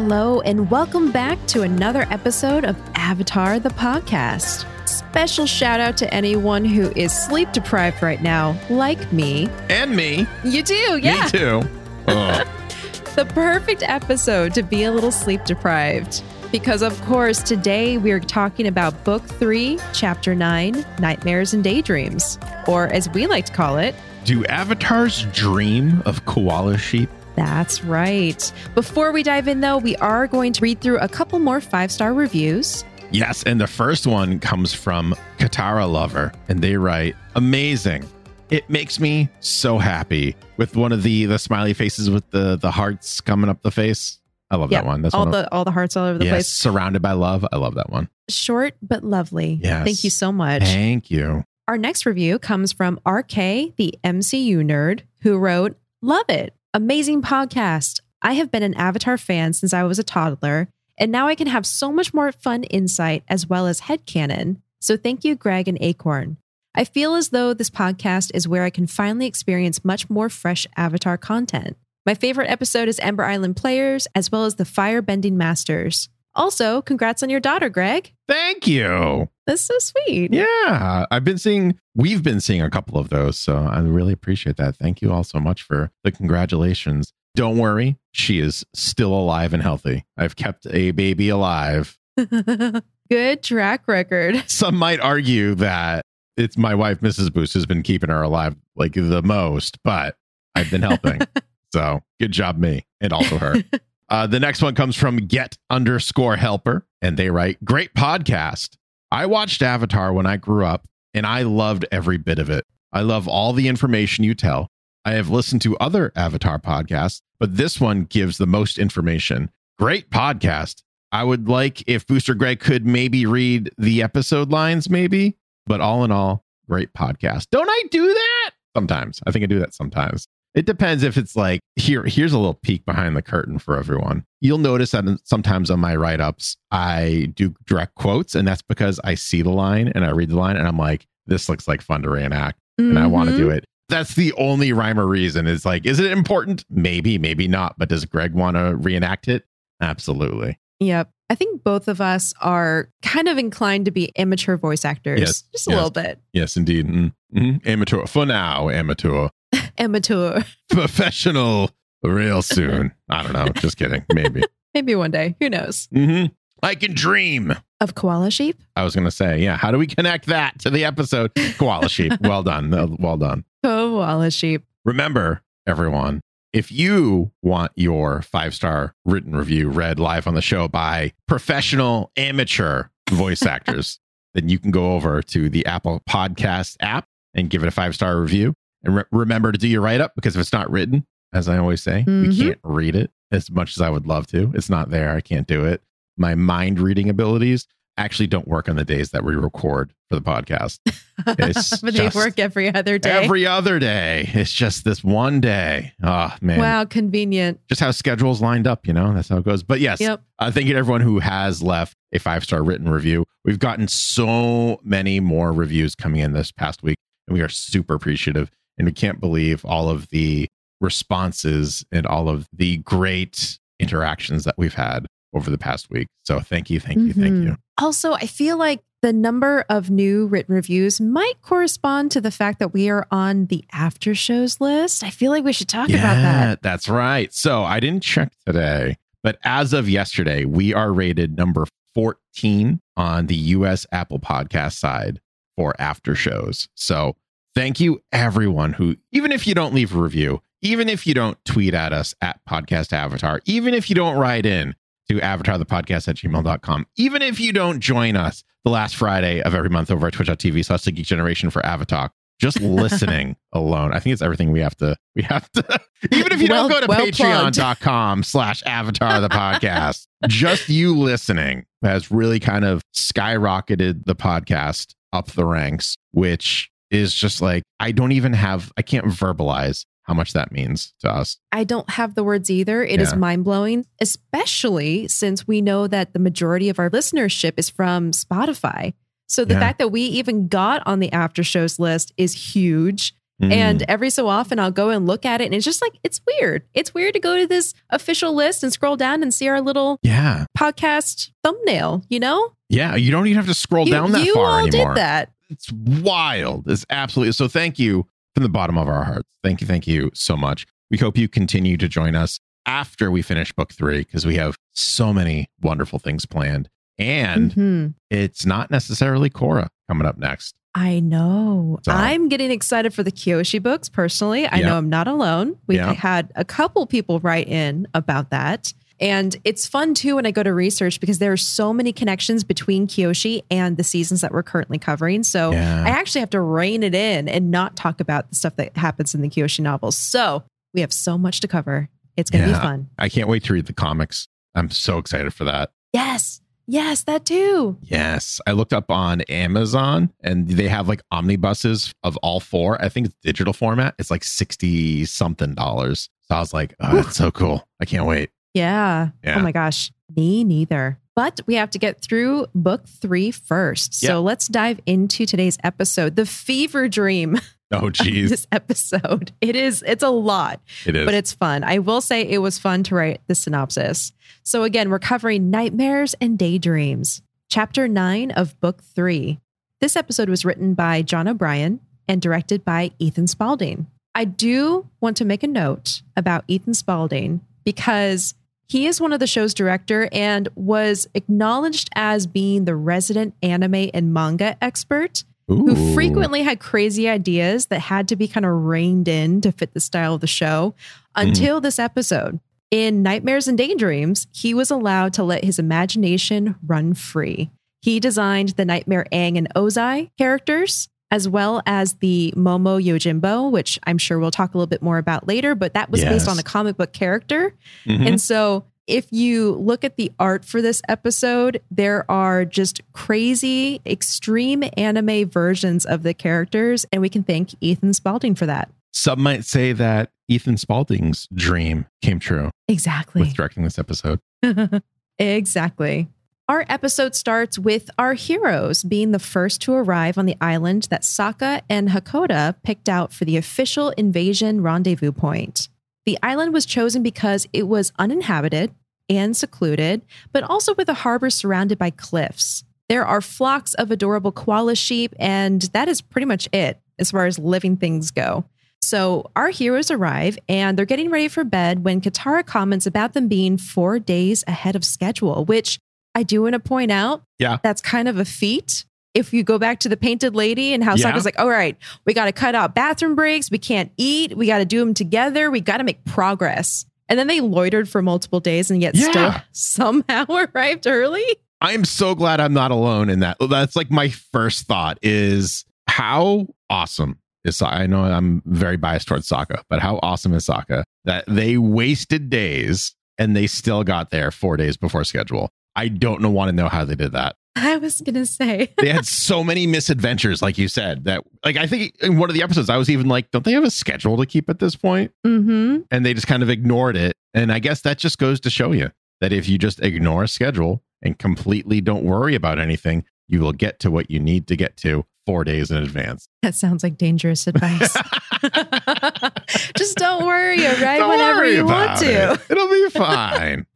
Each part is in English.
Hello, and welcome back to another episode of Avatar the Podcast. Special shout out to anyone who is sleep deprived right now, like me. And me. You do, yeah. Me too. The perfect episode to be a little sleep deprived. Because, of course, today we're talking about Book 3, Chapter 9 Nightmares and Daydreams, or as we like to call it, Do avatars dream of koala sheep? That's right. Before we dive in, though, we are going to read through a couple more five star reviews. Yes, and the first one comes from Katara Lover, and they write, "Amazing! It makes me so happy." With one of the the smiley faces with the the hearts coming up the face. I love Yep, that one. That's all one of- the all the hearts all over the yes, place. surrounded by love. I love that one. Short but lovely. Yes. Thank you so much. Thank you. Our next review comes from RK, the MCU nerd, who wrote, Love it. Amazing podcast. I have been an Avatar fan since I was a toddler, and now I can have so much more fun insight as well as headcanon. So thank you, Greg and Acorn. I feel as though this podcast is where I can finally experience much more fresh Avatar content. My favorite episode is Ember Island Players, as well as the Firebending Masters. Also, congrats on your daughter, Greg. Thank you. That's so sweet. Yeah, I've been seeing, we've been seeing a couple of those. So I really appreciate that. Thank you all so much for the congratulations. Don't worry, she is still alive and healthy. I've kept a baby alive. Good track record. Some might argue that it's my wife, Mrs. Boost, who's been keeping her alive like the most, but I've been helping. so good job, me, and also her. Uh, the next one comes from get underscore helper, and they write, Great podcast. I watched Avatar when I grew up, and I loved every bit of it. I love all the information you tell. I have listened to other Avatar podcasts, but this one gives the most information. Great podcast. I would like if Booster Greg could maybe read the episode lines, maybe. But all in all, great podcast. Don't I do that? Sometimes. I think I do that sometimes. It depends if it's like here. Here's a little peek behind the curtain for everyone. You'll notice that sometimes on my write ups, I do direct quotes, and that's because I see the line and I read the line, and I'm like, this looks like fun to reenact, and I want to Mm-hmm. do it. That's the only rhyme or reason. Is like, is it important? Maybe, maybe not. But does Greg want to reenact it? Absolutely. Yep. I think both of us are kind of inclined to be amateur voice actors. Yes, Just a yes. little bit. Yes, indeed. Mm, mhm. Amateur for now. Amateur. Amateur. Professional real soon. I don't know. Just kidding. Maybe. Maybe one day. Who knows? hmm I can dream. Of koala sheep? I was going to say, yeah. How do we connect that to the episode? Koala sheep. Well done. Well done. Koala sheep. Remember, everyone, if you want your five star written review read live on the show by professional amateur voice actors, then you can go over to the Apple Podcast app and give it a five star review. And re- remember to do your write up because if it's not written, as I always say, we Mhm. can't read it as much as I would love to. It's not there. I can't do it. My mind reading abilities actually don't work on the days that we record for the podcast. But they work every other day. Every other day. It's just this one day. Oh, man. wow, convenient. Just how schedules lined up, you know? That's how it goes. But yes, Yep. uh, thank you to everyone who has left a five star written review. We've gotten so many more reviews coming in this past week, and we are super appreciative. And we can't believe all of the responses and all of the great interactions that we've had over the past week. So thank you, thank you, thank Mhm. you. Also, I feel like the number of new written reviews might correspond to the fact that we are on the after shows list. I feel like we should talk about that. That's right. So I didn't check today, but as of yesterday, we are rated number 14 on the US Apple podcast side for after shows. So thank you, everyone who, even if you don't leave a review, even if you don't tweet at us at Podcast Avatar, even if you don't write in to avatarthepodcast at gmail.com, even if you don't join us the last Friday of every month over at twitch.tv slash the geek generation for Avatar, just listening alone. I think it's everything we have to, we have to, even if you Well- don't go to well patreon.com slash avatar the podcast, just you listening has really kind of skyrocketed the podcast up the ranks, which is just like, I don't even have, I can't verbalize how much that means to us. I don't have the words either. It is Yeah. mind blowing, especially since we know that the majority of our listenership is from Spotify. So the Yeah. fact that we even got on the after shows list is huge. Mm. And every so often I'll go and look at it and it's just like, it's weird. It's weird to go to this official list and scroll down and see our little yeah, podcast thumbnail, you know? yeah, you don't even have to scroll you, down that you far all anymore. did that. It's wild. It's absolutely so. Thank you from the bottom of our hearts. Thank you, thank you so much. We hope you continue to join us after we finish book three because we have so many wonderful things planned. And Mhm. it's not necessarily Korra coming up next. I know. So- I'm getting excited for the Kyoshi books personally. I Yeah. know I'm not alone. We've Yeah. had a couple people write in about that. And it's fun too when I go to research because there are so many connections between Kyoshi and the seasons that we're currently covering. So Yeah. I actually have to rein it in and not talk about the stuff that happens in the Kyoshi novels. So we have so much to cover. It's going to Yeah. be fun. I can't wait to read the comics. I'm so excited for that. Yes. Yes, that too. Yes. I looked up on Amazon and they have like omnibuses of all four. I think it's digital format. It's like 60 something dollars. So I was like, oh, that's so cool. I can't wait. Yeah. Yeah. Oh my gosh. Me neither. But we have to get through book three first. Yeah. So let's dive into today's episode. The fever dream Oh, geez. this episode. It is, it's a lot, It is. but it's fun. I will say it was fun to write the synopsis. So again, we're covering nightmares and daydreams, chapter nine of book three. This episode was written by John O'Brien and directed by Ethan Spalding. I do want to make a note about Ethan Spalding because he is one of the show's director and was acknowledged as being the resident anime and manga expert who frequently had crazy ideas that had to be kind of reined in to fit the style of the show mm-hmm. until this episode. In Nightmares and Daydreams, he was allowed to let his imagination run free. He designed the Nightmare Aang and Ozai characters, as well as the Momo Yojimbo, which I'm sure we'll talk a little bit more about later, but that was based on a comic book character. Mhm. And so if you look at the art for this episode, there are just crazy, extreme anime versions of the characters. And we can thank Ethan Spalding for that. Some might say that Ethan Spalding's dream came true Exactly. with directing this episode. exactly. Our episode starts with our heroes being the first to arrive on the island that Sokka and Hakoda picked out for the official invasion rendezvous point. The island was chosen because it was uninhabited and secluded, but also with a harbor surrounded by cliffs. There are flocks of adorable koala sheep, and that is pretty much it as far as living things go. So our heroes arrive and they're getting ready for bed when Katara comments about them being four days ahead of schedule, which I do want to point out. Yeah. That's kind of a feat. If you go back to the painted lady and how Yeah. Sokka's like, all right, we got to cut out bathroom breaks. We can't eat. We got to do them together. We got to make progress. And then they loitered for multiple days and yet still somehow arrived early. I'm so glad I'm not alone in that. That's like my first thought is how awesome is. I know I'm very biased towards Sokka, but how awesome is Sokka that they wasted days and they still got there four days before schedule. I don't know want to know how they did that. I was going to say, They had so many misadventures, like you said, that like I think in one of the episodes I was even like, don't they have a schedule to keep at this point? mm-hmm. And they just kind of ignored it. And I guess that just goes to show you that if you just ignore a schedule and completely don't worry about anything, you will get to what you need to get to four days in advance. that sounds like dangerous advice. Just don't worry, right? Don't Whenever worry you want to. it. It'll be fine.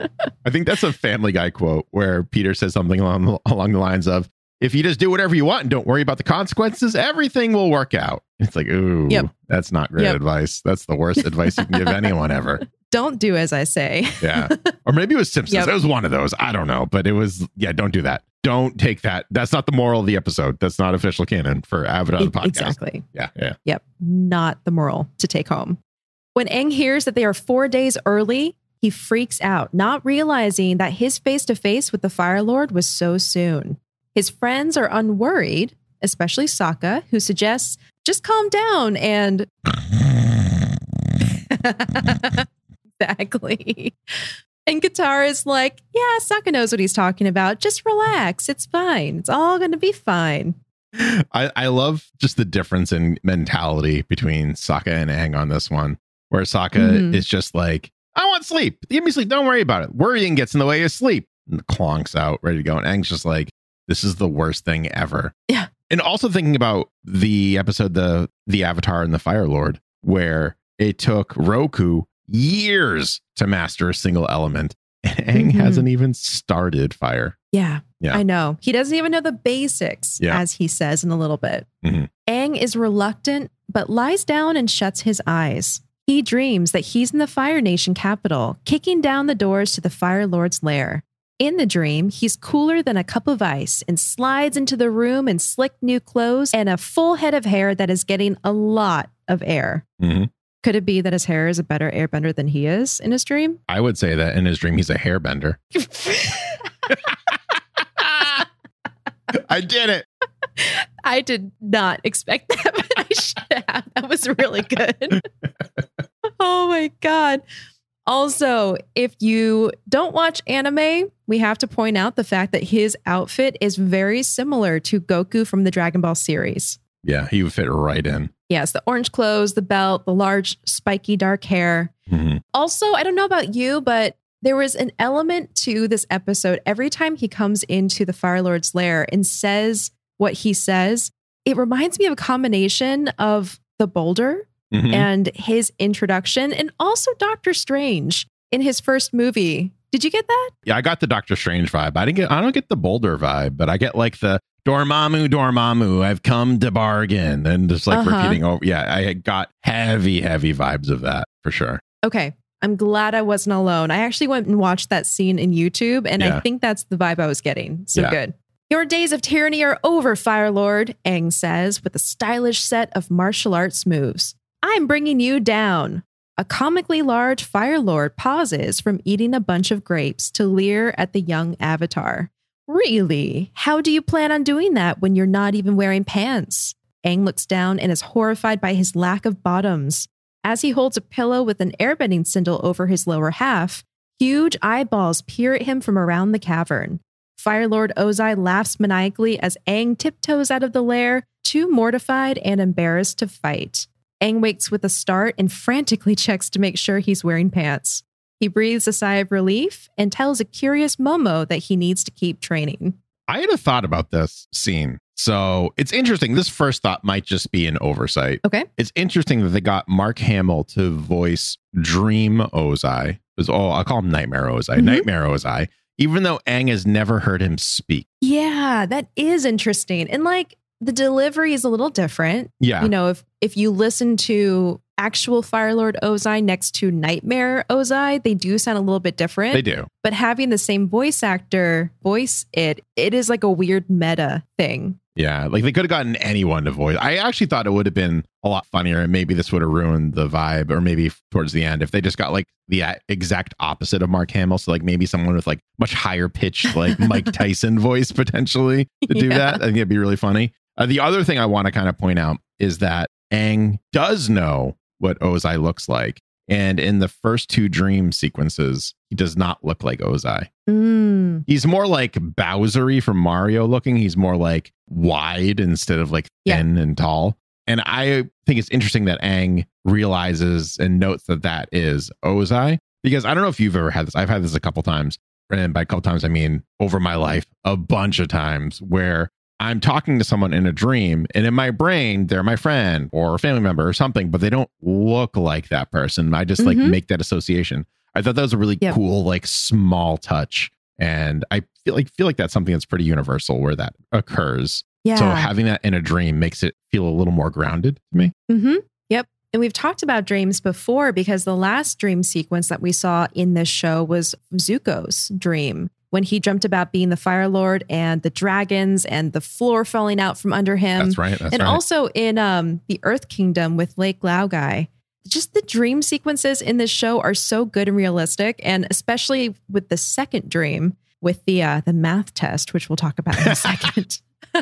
I think that's a Family Guy quote where Peter says something along, along the lines of, if you just do whatever you want and don't worry about the consequences, everything will work out. It's like, ooh, Yep. that's not great Yep. advice. That's the worst advice you can give anyone ever. Don't do as I say. Yeah. Or maybe it was Simpsons. Yep. It was one of those. I don't know. But it was, yeah, don't do that. Don't take that. That's not the moral of the episode. That's not official canon for Avatar the podcast. Exactly. Yeah. Yeah. Yep. Not the moral to take home. When Aang hears that they are four days early, he freaks out, not realizing that his face to face with the Fire Lord was so soon. His friends are unworried, especially Sokka, who suggests, just calm down and. exactly. And Katara is like, yeah, Sokka knows what he's talking about. Just relax. It's fine. It's all going to be fine. I, I love just the difference in mentality between Sokka and Aang on this one, where Sokka Mhm. is just like, I want sleep. Give me sleep. Don't worry about it. Worrying gets in the way of sleep. And clonks out, ready to go. And Aang's just like, this is the worst thing ever. Yeah. And also thinking about the episode the the Avatar and the Fire Lord, where it took Roku years to master a single element. And Aang Mhm. hasn't even started fire. Yeah, Yeah. I know. He doesn't even know the basics, Yeah. as he says in a little bit. Mhm. Aang is reluctant, but lies down and shuts his eyes. He dreams that he's in the Fire Nation capital, kicking down the doors to the Fire Lord's lair. In the dream, he's cooler than a cup of ice and slides into the room in slick new clothes and a full head of hair that is getting a lot of air. Mhm. Could it be that his hair is a better airbender than he is in his dream? I would say that in his dream he's a hairbender. I did it. I did not expect that, but I should have. That was really good. oh my God. Also, if you don't watch anime, we have to point out the fact that his outfit is very similar to Goku from the Dragon Ball series. Yeah, he would fit right in. Yes, the orange clothes, the belt, the large, spiky dark hair. Mhm. Also, I don't know about you, but there was an element to this episode. Every time he comes into the Fire Lord's lair and says what he says, it reminds me of a combination of the boulder Mhm. and his introduction, and also Doctor Strange in his first movie. Did you get that? Yeah, I got the Doctor Strange vibe. I didn't get I don't get the Boulder vibe, but I get like the Dormammu, Dormammu, I've come to bargain. And just like Uh-huh. repeating over. Yeah, I got heavy, heavy vibes of that for sure. Okay. I'm glad I wasn't alone. I actually went and watched that scene in YouTube, and I think that's the vibe I was getting. So Yeah. good. Your days of tyranny are over, Fire Lord, Aang says with a stylish set of martial arts moves. I'm bringing you down. A comically large Fire Lord pauses from eating a bunch of grapes to leer at the young Avatar. Really? How do you plan on doing that when you're not even wearing pants? Aang looks down and is horrified by his lack of bottoms. As he holds a pillow with an airbending spindle over his lower half, huge eyeballs peer at him from around the cavern. Fire Lord Ozai laughs maniacally as Aang tiptoes out of the lair, too mortified and embarrassed to fight. Aang wakes with a start and frantically checks to make sure he's wearing pants. He breathes a sigh of relief and tells a curious Momo that he needs to keep training. I had a thought about this scene. So it's interesting. This first thought might just be an oversight. Okay. It's interesting that they got Mark Hamill to voice Dream Ozai. Was oh, I'll call him Nightmare Ozai. Mhm. Nightmare Ozai. Even though Aang has never heard him speak. Yeah, that is interesting. And like the delivery is a little different. Yeah. you know, if if you listen to actual Fire Lord Ozai next to Nightmare Ozai, they do sound a little bit different. they do. But having the same voice actor voice it, it is like a weird meta thing. Yeah, like they could have gotten anyone to voice. I actually thought it would have been a lot funnier, and maybe this would have ruined the vibe, or maybe towards the end if they just got like the exact opposite of Mark Hamill. So like maybe someone with like much higher pitched, like Mike Tyson voice potentially to do Yeah. that. I think it'd be really funny. Uh, the other thing I want to kind of point out is that Aang does know what Ozai looks like, and in the first two dream sequences, he does not look like Ozai. Mm, He's more like Bowsery from Mario looking. He's more like wide instead of like Yeah. thin and tall. And I think it's interesting that Aang realizes and notes that that is Ozai because I don't know if you've ever had this. I've had this a couple times. And by a couple times, I mean over my life, a bunch of times where I'm talking to someone in a dream and in my brain, they're my friend or a family member or something, but they don't look like that person. I just like Mhm. make that association. I thought that was a really Yep. cool, like small touch. And I feel like feel like that's something that's pretty universal where that occurs. yeah. So having that in a dream makes it feel a little more grounded to me. Mm-hmm. Yep. And we've talked about dreams before because the last dream sequence that we saw in this show was Zuko's dream when he dreamt about being the Fire Lord and the dragons and the floor falling out from under him. That's right. That's and right. also in um, the Earth Kingdom with Lake Laogai. Just the dream sequences in this show are so good and realistic, and especially with the second dream with the uh, the math test, which we'll talk about in a second. oh,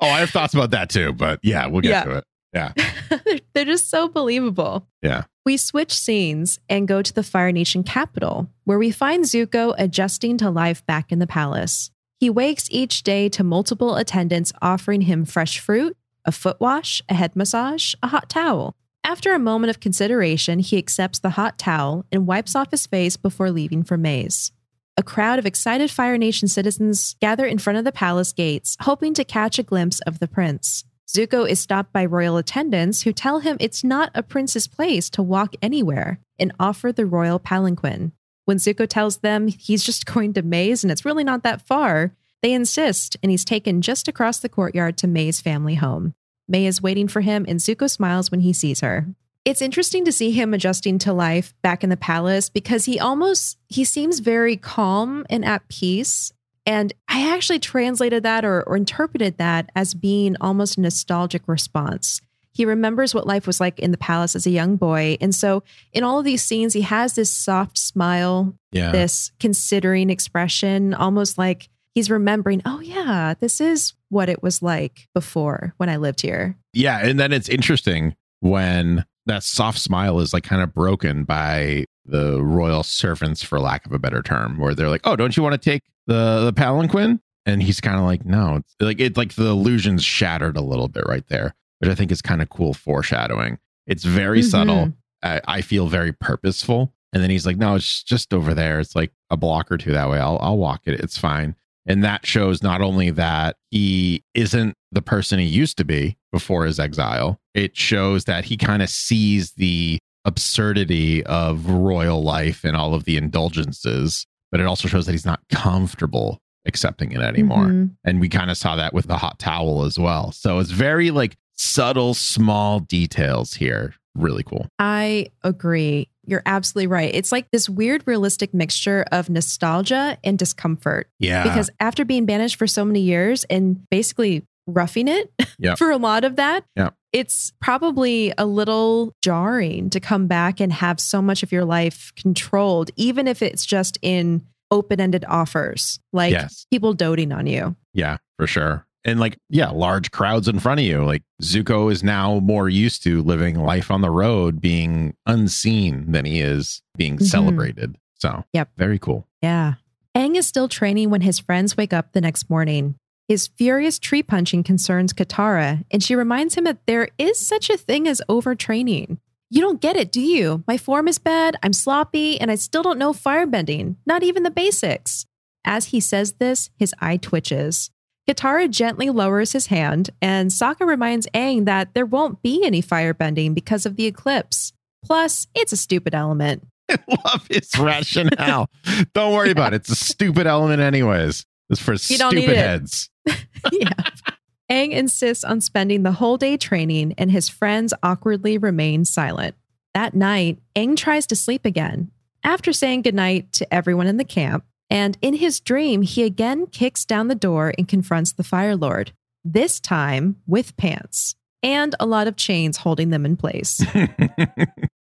I have thoughts about that too, but yeah, we'll get Yeah. to it. they're, they're just so believable. Yeah. We switch scenes and go to the Fire Nation capital, where we find Zuko adjusting to life back in the palace. He wakes each day to multiple attendants offering him fresh fruit, a foot wash, a head massage, a hot towel. After a moment of consideration, he accepts the hot towel and wipes off his face before leaving for Mai's. A crowd of excited Fire Nation citizens gather in front of the palace gates, hoping to catch a glimpse of the prince. Zuko is stopped by royal attendants who tell him it's not a prince's place to walk anywhere and offer the royal palanquin. When Zuko tells them he's just going to Mai's and it's really not that far, they insist and he's taken just across the courtyard to Mai's family home. Mai is waiting for him and Zuko smiles when he sees her. It's interesting to see him adjusting to life back in the palace because he almost he seems very calm and at peace and I actually translated that or, or, interpreted that as being almost a nostalgic response. He remembers what life was like in the palace as a young boy. And so in all of these scenes, he has this soft smile, Yeah. this considering expression, almost like he's remembering, oh, yeah, this is what it was like before when I lived here. Yeah, and then it's interesting when that soft smile is like kind of broken by the royal servants, for lack of a better term, where they're like, "Oh, don't you want to take the the palanquin?" And he's kind of like, "No." It's like it's like the illusion's shattered a little bit right there, which I think is kind of cool foreshadowing. It's very Mhm. subtle. I, I feel very purposeful. And then he's like, "No, it's just over there. It's like a block or two that way. I'll I'll walk it. It's fine." And that shows not only that he isn't the person he used to be before his exile, it shows that he kind of sees the absurdity of royal life and all of the indulgences, but it also shows that he's not comfortable accepting it anymore. Mhm. And we kind of saw that with the hot towel as well. So it's very like subtle, small details here. Really cool. I agree. You're absolutely right. It's like this weird, realistic mixture of nostalgia and discomfort. Yeah. because after being banished for so many years and basically roughing it Yep. for a lot of that, Yep. it's probably a little jarring to come back and have so much of your life controlled, even if it's just in open ended offers, like Yes. people doting on you. Yeah, for sure. And like, yeah, large crowds in front of you. Like Zuko is now more used to living life on the road, being unseen than he is being Mhm. celebrated. So, Yep. very cool. Yeah. Aang is still training when his friends wake up the next morning. His furious tree punching concerns Katara, and she reminds him that there is such a thing as overtraining. You don't get it, do you? My form is bad, I'm sloppy, and I still don't know firebending, not even the basics. As he says this, his eye twitches. Katara gently lowers his hand, and Sokka reminds Aang that there won't be any firebending because of the eclipse. Plus, it's a stupid element. I love his rationale. Don't worry about it. It's a stupid element, anyways. It's for You don't need stupid heads. yeah. Aang insists on spending the whole day training, and his friends awkwardly remain silent. That night, Aang tries to sleep again. After saying goodnight to everyone in the camp, and in his dream, he again kicks down the door and confronts the Fire Lord, this time with pants and a lot of chains holding them in place.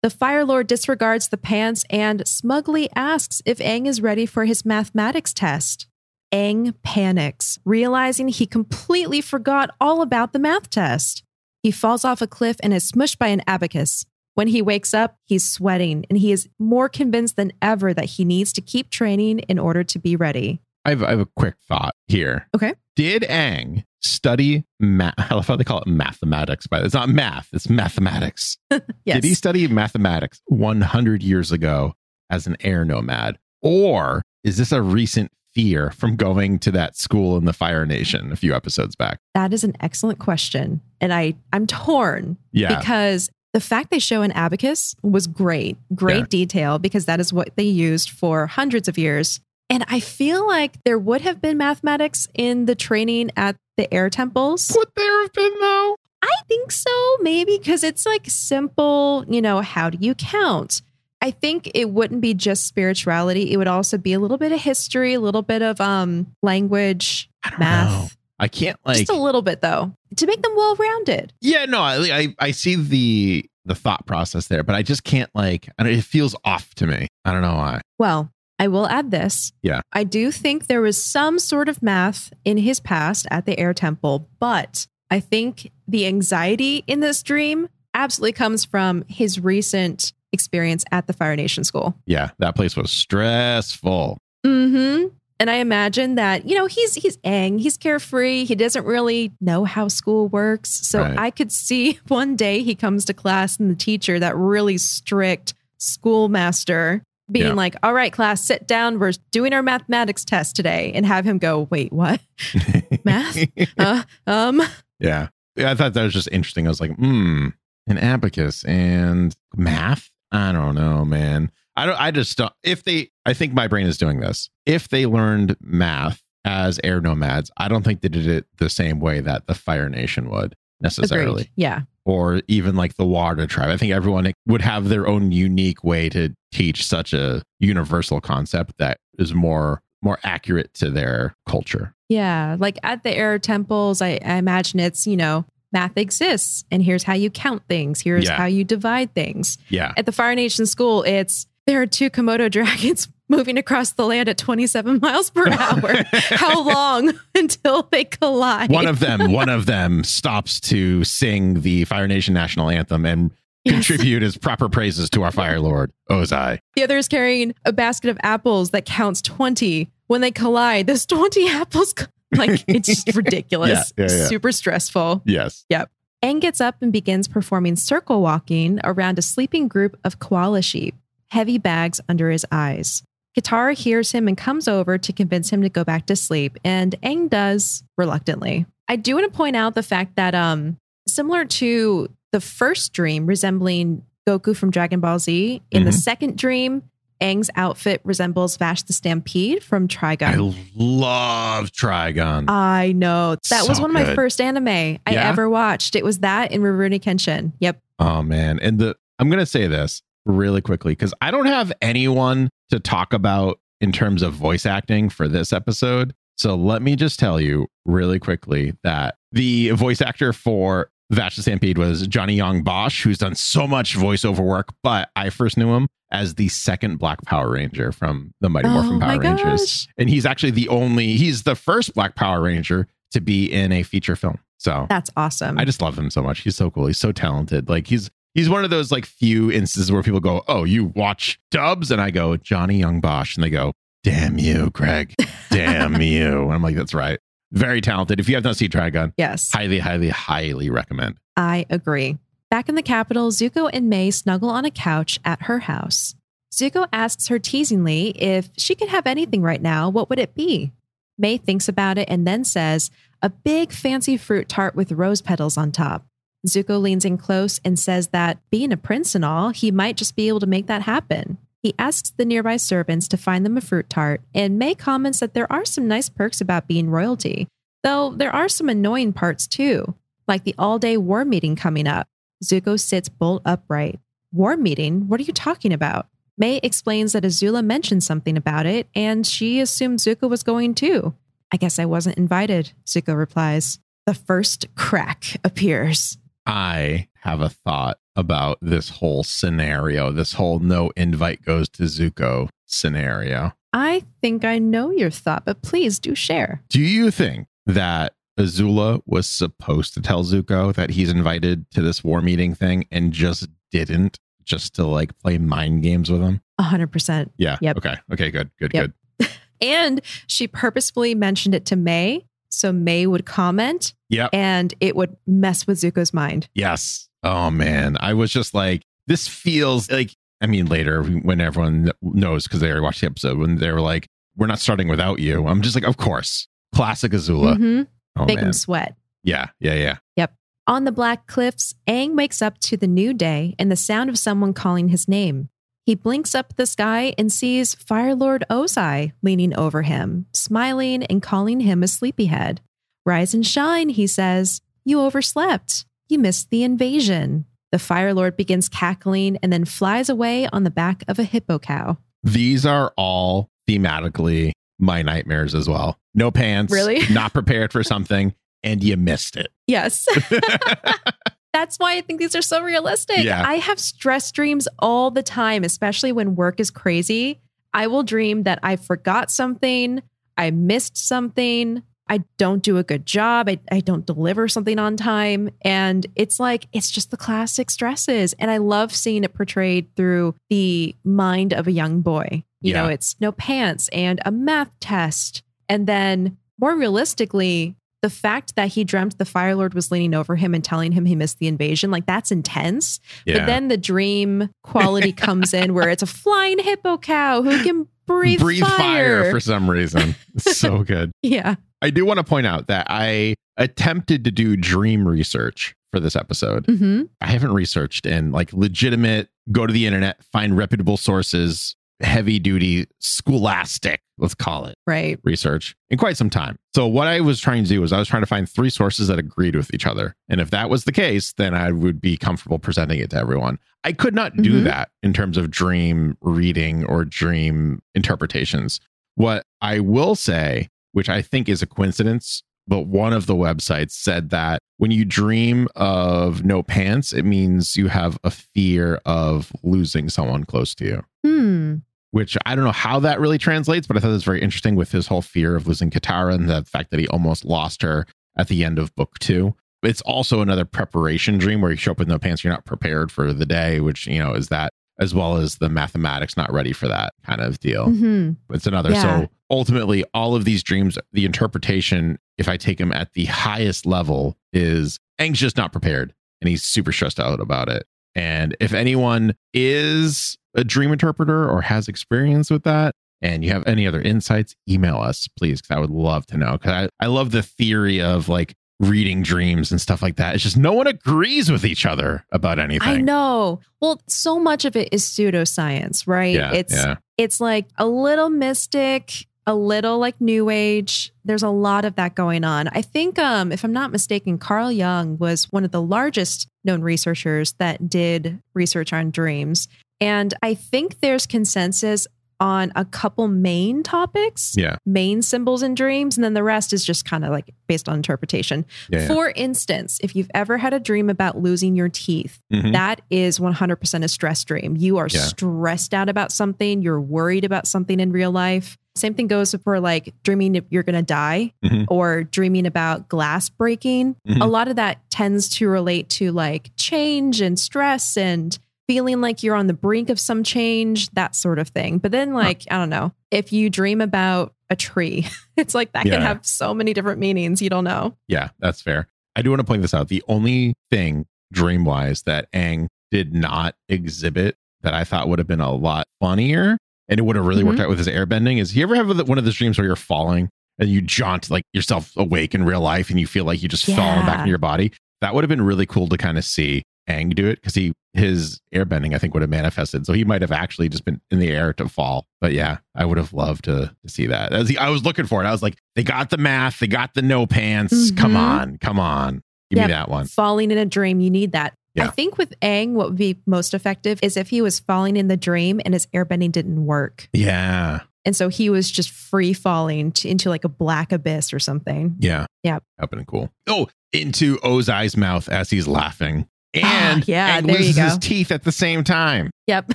The Fire Lord disregards the pants and smugly asks if Aang is ready for his mathematics test. Aang panics, realizing he completely forgot all about the math test. He falls off a cliff and is smushed by an abacus. When he wakes up, he's sweating and he is more convinced than ever that he needs to keep training in order to be ready. I have, I have a quick thought here. Okay. Did Aang study math? I love how they call it mathematics, but it's not math, it's mathematics. Yes. Did he study mathematics 100 years ago as an air nomad? Or is this a recent fear from going to that school in the Fire Nation a few episodes back? that is an excellent question. And I, I'm torn Yeah. because the fact they show an abacus was great, great Yeah. detail because that is what they used for hundreds of years. And I feel like there would have been mathematics in the training at the air temples. Would there have been though? I think so, maybe because it's like simple, you know, how do you count? I think it wouldn't be just spirituality. It would also be a little bit of history, a little bit of um language, I math. know. I can't like just a little bit though, to make them well rounded. Yeah, no, I, I I see the the thought process there, but I just can't like I don't, it feels off to me. I don't know why. Well, I will add this. Yeah. I do think there was some sort of math in his past at the air temple, but I think the anxiety in this dream absolutely comes from his recent experience at the Fire Nation school. Yeah, that place was stressful. Mm-hmm. And I imagine that, you know, he's he's Aang, he's carefree, he doesn't really know how school works. So Right. I could see one day he comes to class and the teacher, that really strict schoolmaster, being Yeah. like, all right, class, sit down. We're doing our mathematics test today. And have him go, wait, what? Math? Uh, um, yeah. Yeah, I thought that was just interesting. I was like, hmm, an abacus and math? I don't know, man. I don't I just don't if they I think my brain is doing this. If they learned math as air nomads, I don't think they did it the same way that the Fire Nation would necessarily. agreed. Yeah. Or even like the water tribe. I think everyone would have their own unique way to teach such a universal concept that is more more accurate to their culture. Yeah. Like at the air temples, I, I imagine it's, you know, math exists and here's how you count things. Here's Yeah. how you divide things. Yeah. At the Fire Nation school, it's there are two Komodo dragons moving across the land at 27 miles per hour. how long until they collide? one of them one of them stops to sing the fire nation national anthem and Yes. contribute his proper praises to our fire lord ozai The other is carrying a basket of apples that counts 20. When they collide, those 20 apples, like, it's just ridiculous. Yeah, yeah, yeah. Super stressful. yes Yep. Aang gets up and begins performing circle walking around a sleeping group of koala sheep, heavy bags under his eyes. Katara hears him and comes over to convince him to go back to sleep, and Aang does reluctantly. I do want to point out the fact that, um, similar to the first dream resembling Goku from Dragon Ball Z, in the Mhm. second dream, Aang's outfit resembles Vash the Stampede from Trigun. i love Trigun I know. That was one of my good. first anime I Yeah? ever watched. It was that in Rurouni Kenshin. Yep. oh man and the i'm gonna say this really quickly because i don't have anyone to talk about in terms of voice acting for this episode so let me just tell you really quickly that the voice actor for Vash the Stampede was Johnny Young Bosch, who's done so much voiceover work, but I first knew him as the second Black Power Ranger from the Mighty oh Morphin Oh my Power Rangers. gosh. And he's actually the only, he's the first Black Power Ranger to be in a feature film. So That's awesome. I just love him so much. He's so cool. He's so talented. Like he's, he's one of those like few instances where people go, Oh, you watch dubs? And I go, Johnny Young Bosch. And they go, Damn you, Greg. Damn you. And I'm like, That's right. Very talented. If you have not seen Trigun, yes, highly, highly, highly recommend. I agree. Back in the capital, Zuko and Mai snuggle on a couch at her house. Zuko asks her teasingly if she could have anything right now, what would it be? Mai thinks about it and then says, a big fancy fruit tart with rose petals on top. Zuko leans in close and says that, being a prince and all, he might just be able to make that happen. He asks the nearby servants to find them a fruit tart, and Mai comments that there are some nice perks about being royalty, though there are some annoying parts too, like the all day war meeting coming up. Zuko sits bolt upright. War meeting? What are you talking about? Mai explains that Azula mentioned something about it, and she assumed Zuko was going too. I guess I wasn't invited, Zuko replies. The first crack appears. I have a thought about this whole scenario, this whole no invite goes to Zuko scenario. I think I know your thought, but please do share. Do you think that Azula was supposed to tell Zuko that he's invited to this war meeting thing and just didn't, just to like play mind games with him? A 100%. Yeah. Yep. Okay. Okay. Good. Good. Yep. Good. And she purposefully mentioned it to Mai, so Mai would comment Yeah. and it would mess with Zuko's mind. Yes. Oh man, I was just like, this feels like. I mean, later when everyone knows because they already watched the episode, when they were like, "We're not starting without you," I'm just like, of course, classic Azula. Mhm. Oh Make man, him sweat. yeah, yeah, yeah. Yep. On the black cliffs, Aang wakes up to the new day and the sound of someone calling his name. He blinks up the sky and sees Fire Lord Ozai leaning over him, smiling and calling him a sleepyhead. Rise and shine, he says. You overslept. You missed the invasion. The Fire Lord begins cackling and then flies away on the back of a hippo cow. These are all thematically my nightmares as well. No pants, Really? not prepared for something, and you missed it. Yes. That's why I think these are so realistic. Yeah. I have stress dreams all the time, especially when work is crazy. I will dream that I forgot something, I missed something, I don't do a good job, I, I don't deliver something on time. And it's like, it's just the classic stresses. And I love seeing it portrayed through the mind of a young boy. You know, it's no pants and a math test. And then more realistically, the fact that he dreamt the Fire Lord was leaning over him and telling him he missed the invasion, like that's intense. Yeah. But then the dream quality comes in where it's a flying hippo cow who can breathe, breathe fire. fire. for some reason. So good. yeah. I do want to point out that I attempted to do dream research for this episode. hmm I haven't researched in like legitimate, go to the internet, find reputable sources, heavy duty, scholastic, let's call it Right. research in quite some time. So what I was trying to do was I was trying to find three sources that agreed with each other. And if that was the case, then I would be comfortable presenting it to everyone. I could not do Mhm. that in terms of dream reading or dream interpretations. What I will say, which I think is a coincidence, but one of the websites said that when you dream of no pants, it means you have a fear of losing someone close to you Hmm. which I don't know how that really translates, but I thought it was very interesting with his whole fear of losing Katara and the fact that he almost lost her at the end of book two. It's also another preparation dream where you show up with no pants, you're not prepared for the day, which, you know, is that as well as the mathematics not ready for that kind of deal. hmm It's another. Yeah. So ultimately, all of these dreams, the interpretation, if I take them at the highest level, is just not prepared and he's super stressed out about it. And if anyone is a dream interpreter or has experience with that, and you have any other insights, email us, please, because I would love to know. Because I, I love the theory of like reading dreams and stuff like that. It's just no one agrees with each other about anything. I know. Well, so much of it is pseudoscience, right? Yeah, it's yeah. it's like a little mystic, a little like new age. There's a lot of that going on. I think um if I'm not mistaken, Carl Jung was one of the largest known researchers that did research on dreams. And I think there's consensus on a couple main topics, Yeah. main symbols in dreams, and then the rest is just kind of like based on interpretation. Yeah. yeah. For instance, if you've ever had a dream about losing your teeth, Mhm. that is 100% a stress dream. You are Yeah. stressed out about something, you're worried about something in real life. Same thing goes for like dreaming you're going to die Mhm. or dreaming about glass breaking. Mhm. A lot of that tends to relate to like change and stress and feeling like you're on the brink of some change, that sort of thing. But then, like, I don't know, if you dream about a tree, it's like that Yeah. can have so many different meanings. You don't know. Yeah, that's fair. I do want to point this out. The only thing dream wise that Aang did not exhibit that I thought would have been a lot funnier and it would have really worked Mm-hmm. out with his airbending is you ever have one of those dreams where you're falling and you jaunt like yourself awake in real life and you feel like you just fallen back in your body? That would have been really cool to kind of see Aang do it because he his airbending I think would have manifested. So he might have actually just been in the air to fall. But yeah, I would have loved to, to see that. As he, I was looking for it. I was like, they got the math, they got the no pants. Come Mhm. on, come on. Give Yep. me that one. Falling in a dream, you need that. I think with Aang, what would be most effective is if he was falling in the dream and his airbending didn't work. Yeah. And so he was just free falling to, into like a black abyss or something. Yeah. Yep. That'd been cool. Oh, into Ozai's mouth as he's laughing. And Ah, yeah, there loses his teeth at the same time. Yep.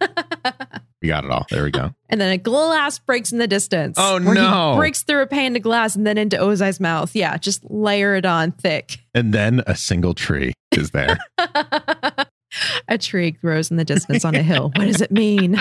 We got it all. There we go. and then a glass breaks in the distance. Oh, no. Breaks through a pane of glass and then into Ozai's mouth. Yeah, just layer it on thick. And then a single tree is there. a tree grows in the distance on a hill. What does it mean?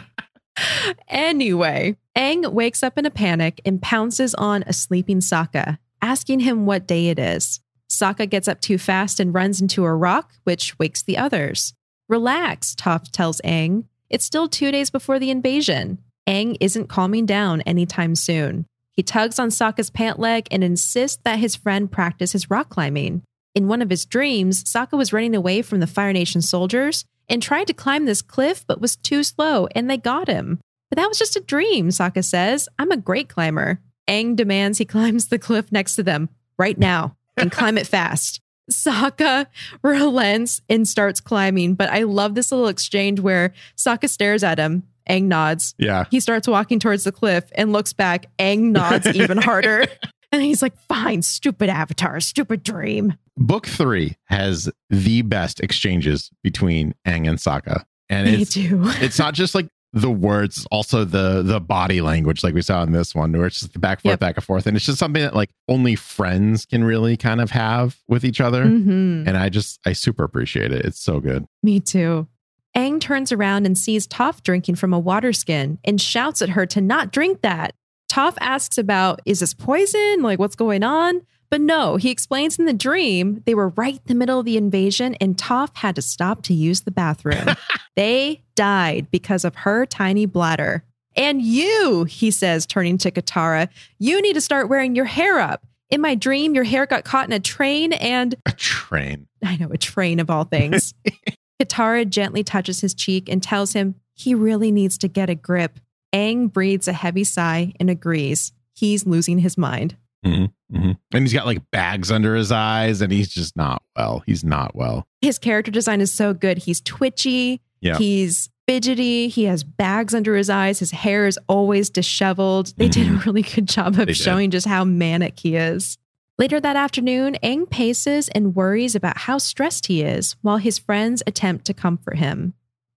Anyway, Aang wakes up in a panic and pounces on a sleeping Sokka, asking him what day it is. Sokka gets up too fast and runs into a rock, which wakes the others. Relax, Toph tells Aang. It's still two days before the invasion. Aang isn't calming down anytime soon. He tugs on Sokka's pant leg and insists that his friend practice his rock climbing. In one of his dreams, Sokka was running away from the Fire Nation soldiers and tried to climb this cliff, but was too slow, and they got him. But that was just a dream, Sokka says. I'm a great climber. Aang demands he climbs the cliff next to them right now and climb it fast. Sokka relents and starts climbing, but I love this little exchange where Sokka stares at him. Aang nods. Yeah. He starts walking towards the cliff and looks back. Aang nods even harder. And he's like, fine, stupid avatar, stupid dream. Book three has the best exchanges between Aang and Sokka. And Me it's too. it's not just like the words, also the the body language, like we saw in this one, where it's just the back forth, Yep. back and forth. And it's just something that like only friends can really kind of have with each other. Mhm. And I just I super appreciate it. It's so good. Me too. Aang turns around and sees Toph drinking from a water skin and shouts at her to not drink that. Toph asks about, is this poison? Like, what's going on? But no, he explains in the dream they were right in the middle of the invasion and Toph had to stop to use the bathroom. they died because of her tiny bladder. And you, he says, turning to Katara, you need to start wearing your hair up. In my dream, your hair got caught in a train and. A train. I know, a train of all things. Katara gently touches his cheek and tells him he really needs to get a grip. Aang breathes a heavy sigh and agrees. He's losing his mind. Mm-hmm, mm-hmm. And he's got like bags under his eyes and he's just not well. He's not well. His character design is so good. He's twitchy. Yeah. He's fidgety. He has bags under his eyes. His hair is always disheveled. They did a really good job of They did. showing just how manic he is. Later that afternoon, Aang paces and worries about how stressed he is while his friends attempt to comfort him.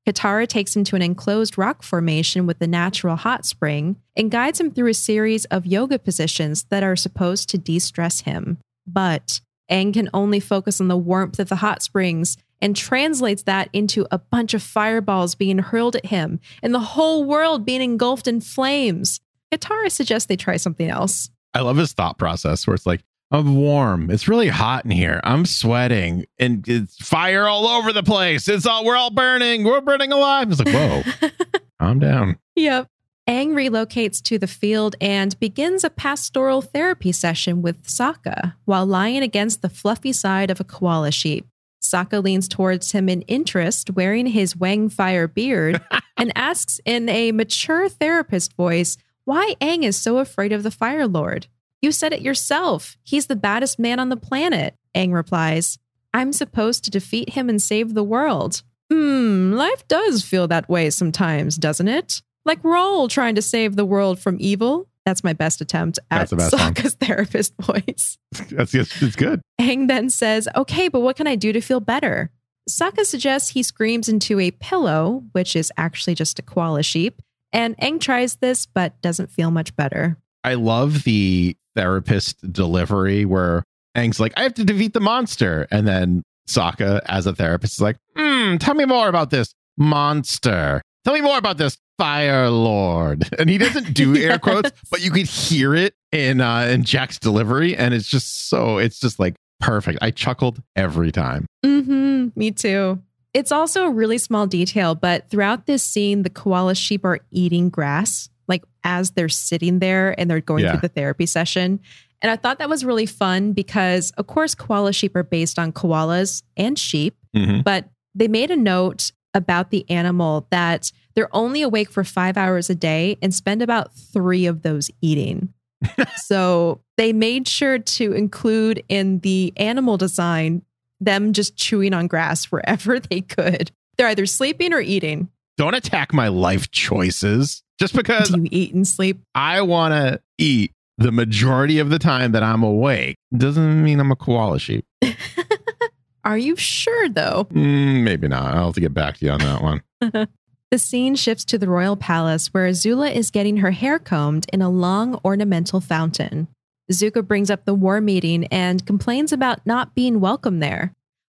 Katara takes him to an enclosed rock formation with a natural hot spring and guides him through a series of yoga positions that are supposed to de stress him. But Aang can only focus on the warmth of the hot springs and translates that into a bunch of fireballs being hurled at him and the whole world being engulfed in flames. Katara suggests they try something else. I love his thought process where it's like, I'm warm. It's really hot in here. I'm sweating and it's fire all over the place. It's all, we're all burning. We're burning alive. It's like, whoa, calm down. Yep. Aang relocates to the field and begins a pastoral therapy session with Sokka while lying against the fluffy side of a koala sheep. Sokka leans towards him in interest, wearing his Wang Fire beard, and asks in a mature therapist voice why Aang is so afraid of the Fire Lord. You said it yourself. He's the baddest man on the planet, Aang replies. I'm supposed to defeat him and save the world. Hmm, life does feel that way sometimes, doesn't it? Like we're all trying to save the world from evil. That's my best attempt at That's the best one. Sokka's therapist voice. That's it's, it's good. Aang then says, Okay, but what can I do to feel better? Sokka suggests he screams into a pillow, which is actually just a koala sheep. And Aang tries this, but doesn't feel much better. I love the therapist delivery where Aang's like, I have to defeat the monster. And then Sokka, as a therapist, is like, hmm, tell me more about this monster. Tell me more about this Fire Lord. And he doesn't do air quotes, but you could hear it in uh in Jack's delivery. And it's just so it's just like perfect. I chuckled every time. hmm me too. It's also a really small detail, but throughout this scene, the koala sheep are eating grass, like as they're sitting there and they're going Yeah. through the therapy session. And I thought that was really fun because, of course, koala sheep are based on koalas and sheep, Mhm. but they made a note about the animal that they're only awake for five hours a day and spend about three of those eating. so they made sure to include in the animal design them just chewing on grass wherever they could. They're either sleeping or eating. Don't attack my life choices just because Do you eat and sleep? I want to eat the majority of the time that I'm awake doesn't mean I'm a koala sheep. Are you sure though? Mm, maybe not. I'll have to get back to you on that one. The scene shifts to the royal palace where Azula is getting her hair combed in a long ornamental fountain. Zuko brings up the war meeting and complains about not being welcome there.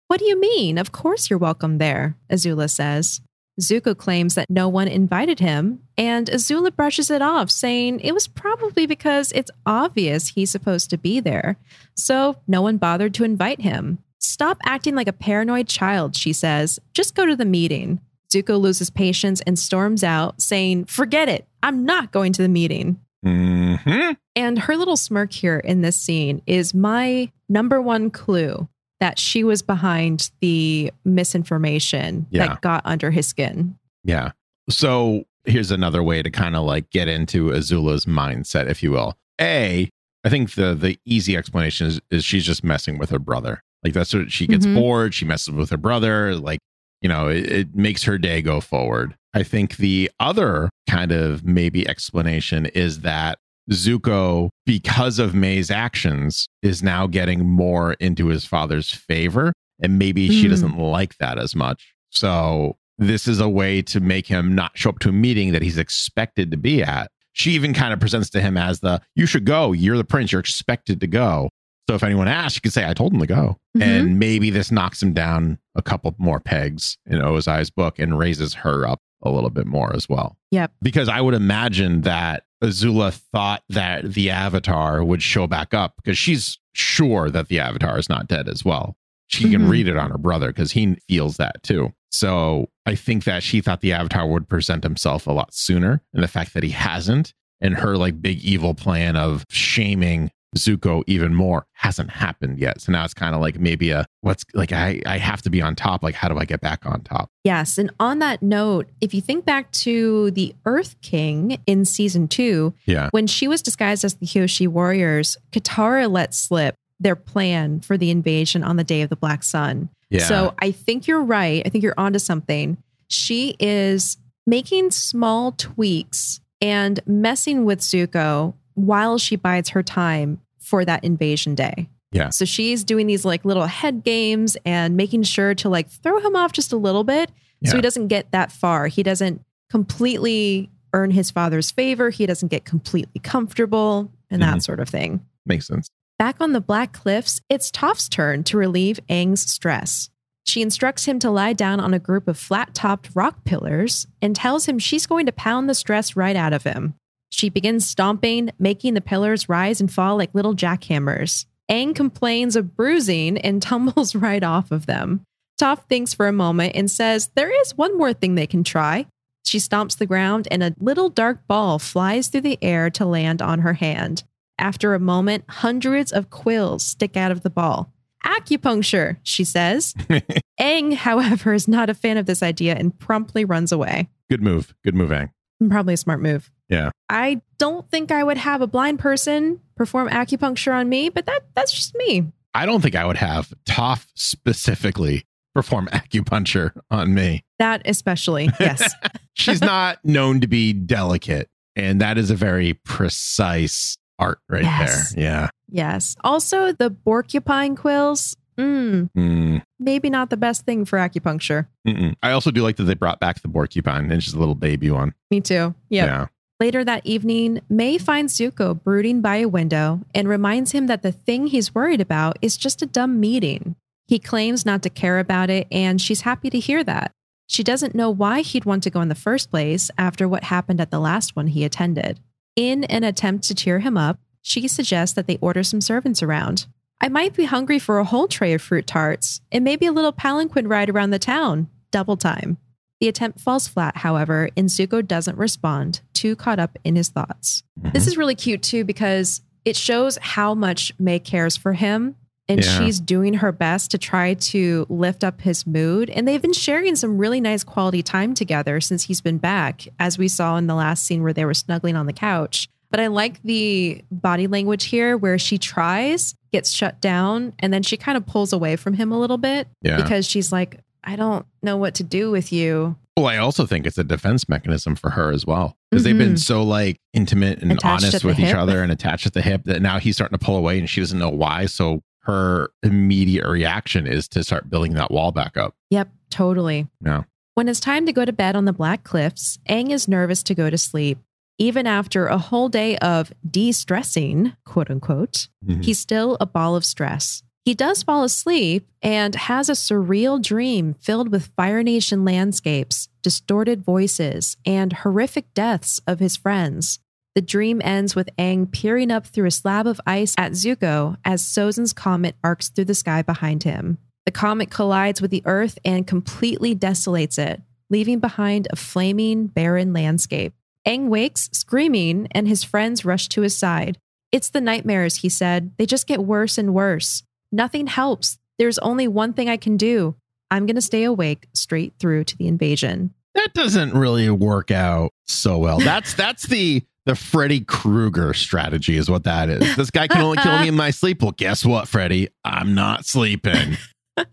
What do you mean? Of course you're welcome there, Azula says. Zuko claims that no one invited him, and Azula brushes it off, saying it was probably because it's obvious he's supposed to be there, so no one bothered to invite him. Stop acting like a paranoid child, she says. Just go to the meeting. Zuko loses patience and storms out, saying, Forget it. I'm not going to the meeting. hmm And her little smirk here in this scene is my number one clue that she was behind the misinformation Yeah. that got under his skin. Yeah. So here's another way to kind of like get into Azula's mindset, if you will. A, I think the the easy explanation is, is she's just messing with her brother. Like that's what she gets Mhm. bored. She messes with her brother. Like, you know, it, it makes her day go forward. I think the other kind of maybe explanation is that Zuko, because of Mai's actions, is now getting more into his father's favor. And maybe she Mm. doesn't like that as much. So this is a way to make him not show up to a meeting that he's expected to be at. She even kind of presents to him as the, you should go. You're the prince. You're expected to go. So if anyone asks, you can say, I told him to go. Mhm. And maybe this knocks him down a couple more pegs in Ozai's book and raises her up a little bit more as well. Yep. Because I would imagine that Azula thought that the Avatar would show back up because she's sure that the Avatar is not dead as well. She can Mhm. read it on her brother because he feels that too. So I think that she thought the Avatar would present himself a lot sooner. And the fact that he hasn't, and her like big evil plan of shaming Zuko even more hasn't happened yet. So now it's kind of like maybe a what's like I I have to be on top. Like how do I get back on top? Yes. And on that note, if you think back to the Earth King in season two, Yeah. when she was disguised as the Kyoshi warriors, Katara let slip their plan for the invasion on the day of the Black Sun. Yeah. So I think you're right. I think you're onto something. She is making small tweaks and messing with Zuko while she bides her time for that invasion day. Yeah. So she's doing these like little head games and making sure to like throw him off just a little bit so he doesn't get that far. He doesn't completely earn his father's favor. He doesn't get completely comfortable and that Mhm. sort of thing. makes sense. Back on the Black Cliffs, it's Toph's turn to relieve Aang's stress. She instructs him to lie down on a group of flat topped rock pillars and tells him she's going to pound the stress right out of him. She begins stomping, making the pillars rise and fall like little jackhammers. Aang complains of bruising and tumbles right off of them. Toph thinks for a moment and says, There is one more thing they can try. She stomps the ground and a little dark ball flies through the air to land on her hand. After a moment, hundreds of quills stick out of the ball. Acupuncture, she says. Aang, however, is not a fan of this idea and promptly runs away. Good move. Good move, Aang. Probably a smart move. Yeah. I don't think I would have a blind person perform acupuncture on me, but that that's just me. I don't think I would have Toph specifically perform acupuncture on me. That especially, yes. She's not known to be delicate, and that is a very precise art right Yes. there. Yeah. yes. Also, the porcupine quills, mm, Mm, maybe not the best thing for acupuncture. mm-mm. I also do like that they brought back the porcupine. and just a little baby one. Me too. Yep. Yeah. Later that evening, Mai finds Zuko brooding by a window and reminds him that the thing he's worried about is just a dumb meeting. He claims not to care about it, and she's happy to hear that. She doesn't know why he'd want to go in the first place after what happened at the last one he attended. In an attempt to cheer him up, she suggests that they order some servants around. I might be hungry for a whole tray of fruit tarts and maybe a little palanquin ride around the town. Double time. The attempt falls flat, however, and Zuko doesn't respond, too caught up in his thoughts. Mm-hmm. This is really cute too because it shows how much Mai cares for him. And Yeah. she's doing her best to try to lift up his mood. And they've been sharing some really nice quality time together since he's been back, as we saw in the last scene where they were snuggling on the couch. But I like the body language here where she tries, gets shut down, and then she kind of pulls away from him a little bit Yeah. because she's like, I don't know what to do with you. Well, I also think it's a defense mechanism for her as well because they've been mm-hmm. so like intimate and Attached honest the with each hip. other and attached at the hip that now he's starting to pull away and she doesn't know why. So her immediate reaction is to start building that wall back up. Yep, totally. Yeah. When it's time to go to bed on the Black Cliffs, Aang is nervous to go to sleep. Even after a whole day of de stressing, quote unquote, Mhm. he's still a ball of stress. He does fall asleep and has a surreal dream filled with Fire Nation landscapes, distorted voices, and horrific deaths of his friends. The dream ends with Aang peering up through a slab of ice at Zuko as Sozin's comet arcs through the sky behind him. The comet collides with the Earth and completely desolates it, leaving behind a flaming, barren landscape. Aang wakes, screaming, and his friends rush to his side. It's the nightmares, he said. They just get worse and worse. Nothing helps. There's only one thing I can do. I'm going to stay awake straight through to the invasion. That doesn't really work out so well. That's that's the the Freddy Krueger strategy is what that is. This guy can only kill me in my sleep. Well, guess what, Freddy? I'm not sleeping.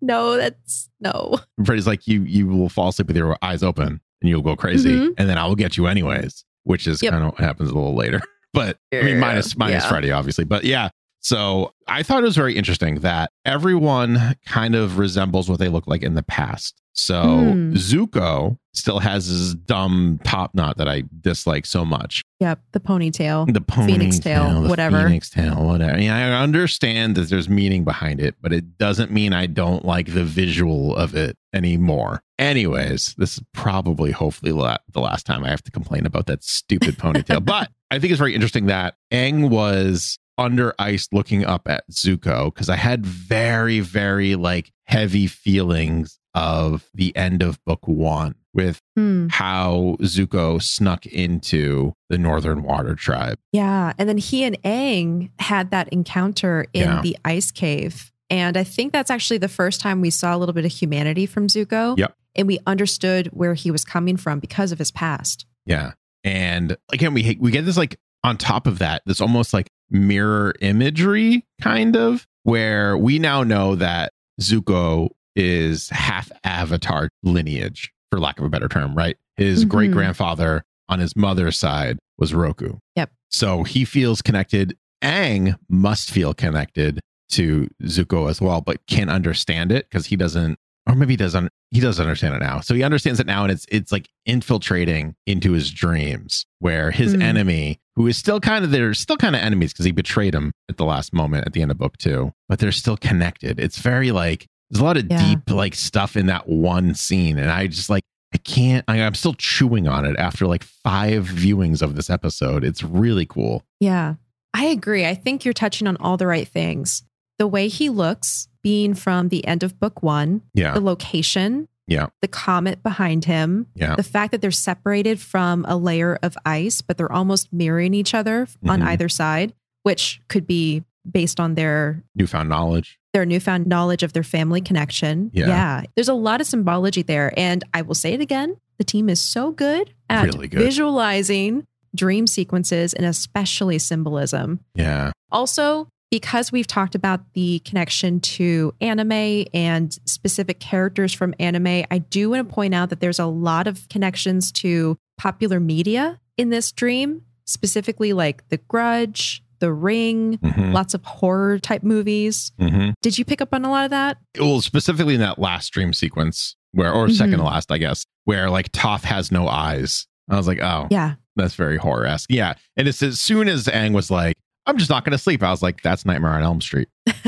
No, that's no. And Freddy's like, you you will fall asleep with your eyes open and you'll go crazy, Mhm. and then I will get you anyways, which is Yep. kind of what happens a little later. But I mean, minus minus yeah. Freddy, obviously. But yeah. So I thought it was very interesting that everyone kind of resembles what they look like in the past. So Hmm. Zuko still has his dumb top knot that I dislike so much. Yep. The ponytail. The ponytail, Phoenix tail, the whatever. Phoenix tail, whatever. I, mean, I understand that there's meaning behind it, but it doesn't mean I don't like the visual of it anymore. Anyways, this is probably, hopefully, la- the last time I have to complain about that stupid ponytail. but I think it's very interesting that Aang was under ice looking up at Zuko because I had very, very like heavy feelings of the end of book one with Hmm. how Zuko snuck into the Northern Water Tribe. Yeah. And then he and Aang had that encounter in Yeah. the ice cave. And I think that's actually the first time we saw a little bit of humanity from Zuko. Yep. And we understood where he was coming from because of his past. Yeah. And again, we we get this like on top of that, this almost like mirror imagery kind of where we now know that Zuko is half avatar lineage, for lack of a better term, right? His Mhm. great grandfather on his mother's side was Roku. Yep. So he feels connected. Aang must feel connected to Zuko as well, but can't understand it because he doesn't, or maybe he doesn't. He does understand it now. So he understands it now, and it's it's like infiltrating into his dreams, where his Hmm. enemy, who is still kind of they're still kind of enemies because he betrayed him at the last moment at the end of book two, but they're still connected. It's very like there's a lot of Yeah. deep like stuff in that one scene, and I just like I can't. I, I'm still chewing on it after like five viewings of this episode. It's really cool. Yeah. I agree. I think you're touching on all the right things. The way he looks, being from the end of book one, Yeah, the location, Yeah. the comet behind him, yeah, the fact that they're separated from a layer of ice, but they're almost mirroring each other on Mhm. either side, which could be based on their newfound knowledge. their newfound knowledge of their family connection. Yeah. There's a lot of symbology there. And I will say it again the team is so good at Really good. visualizing dream sequences and especially symbolism. Yeah, Also, because we've talked about the connection to anime and specific characters from anime, I do want to point out that there's a lot of connections to popular media in this dream, specifically like The Grudge, The Ring, Mhm. lots of horror type movies. Mhm. Did you pick up on a lot of that? well, specifically in that last dream sequence where, or 2nd Mhm. to last, I guess, where like Toph has no eyes. I was like, oh, Yeah. that's very horror esque. Yeah. And it's as soon as Aang was like, I'm just not going to sleep, I was like, that's Nightmare on Elm Street.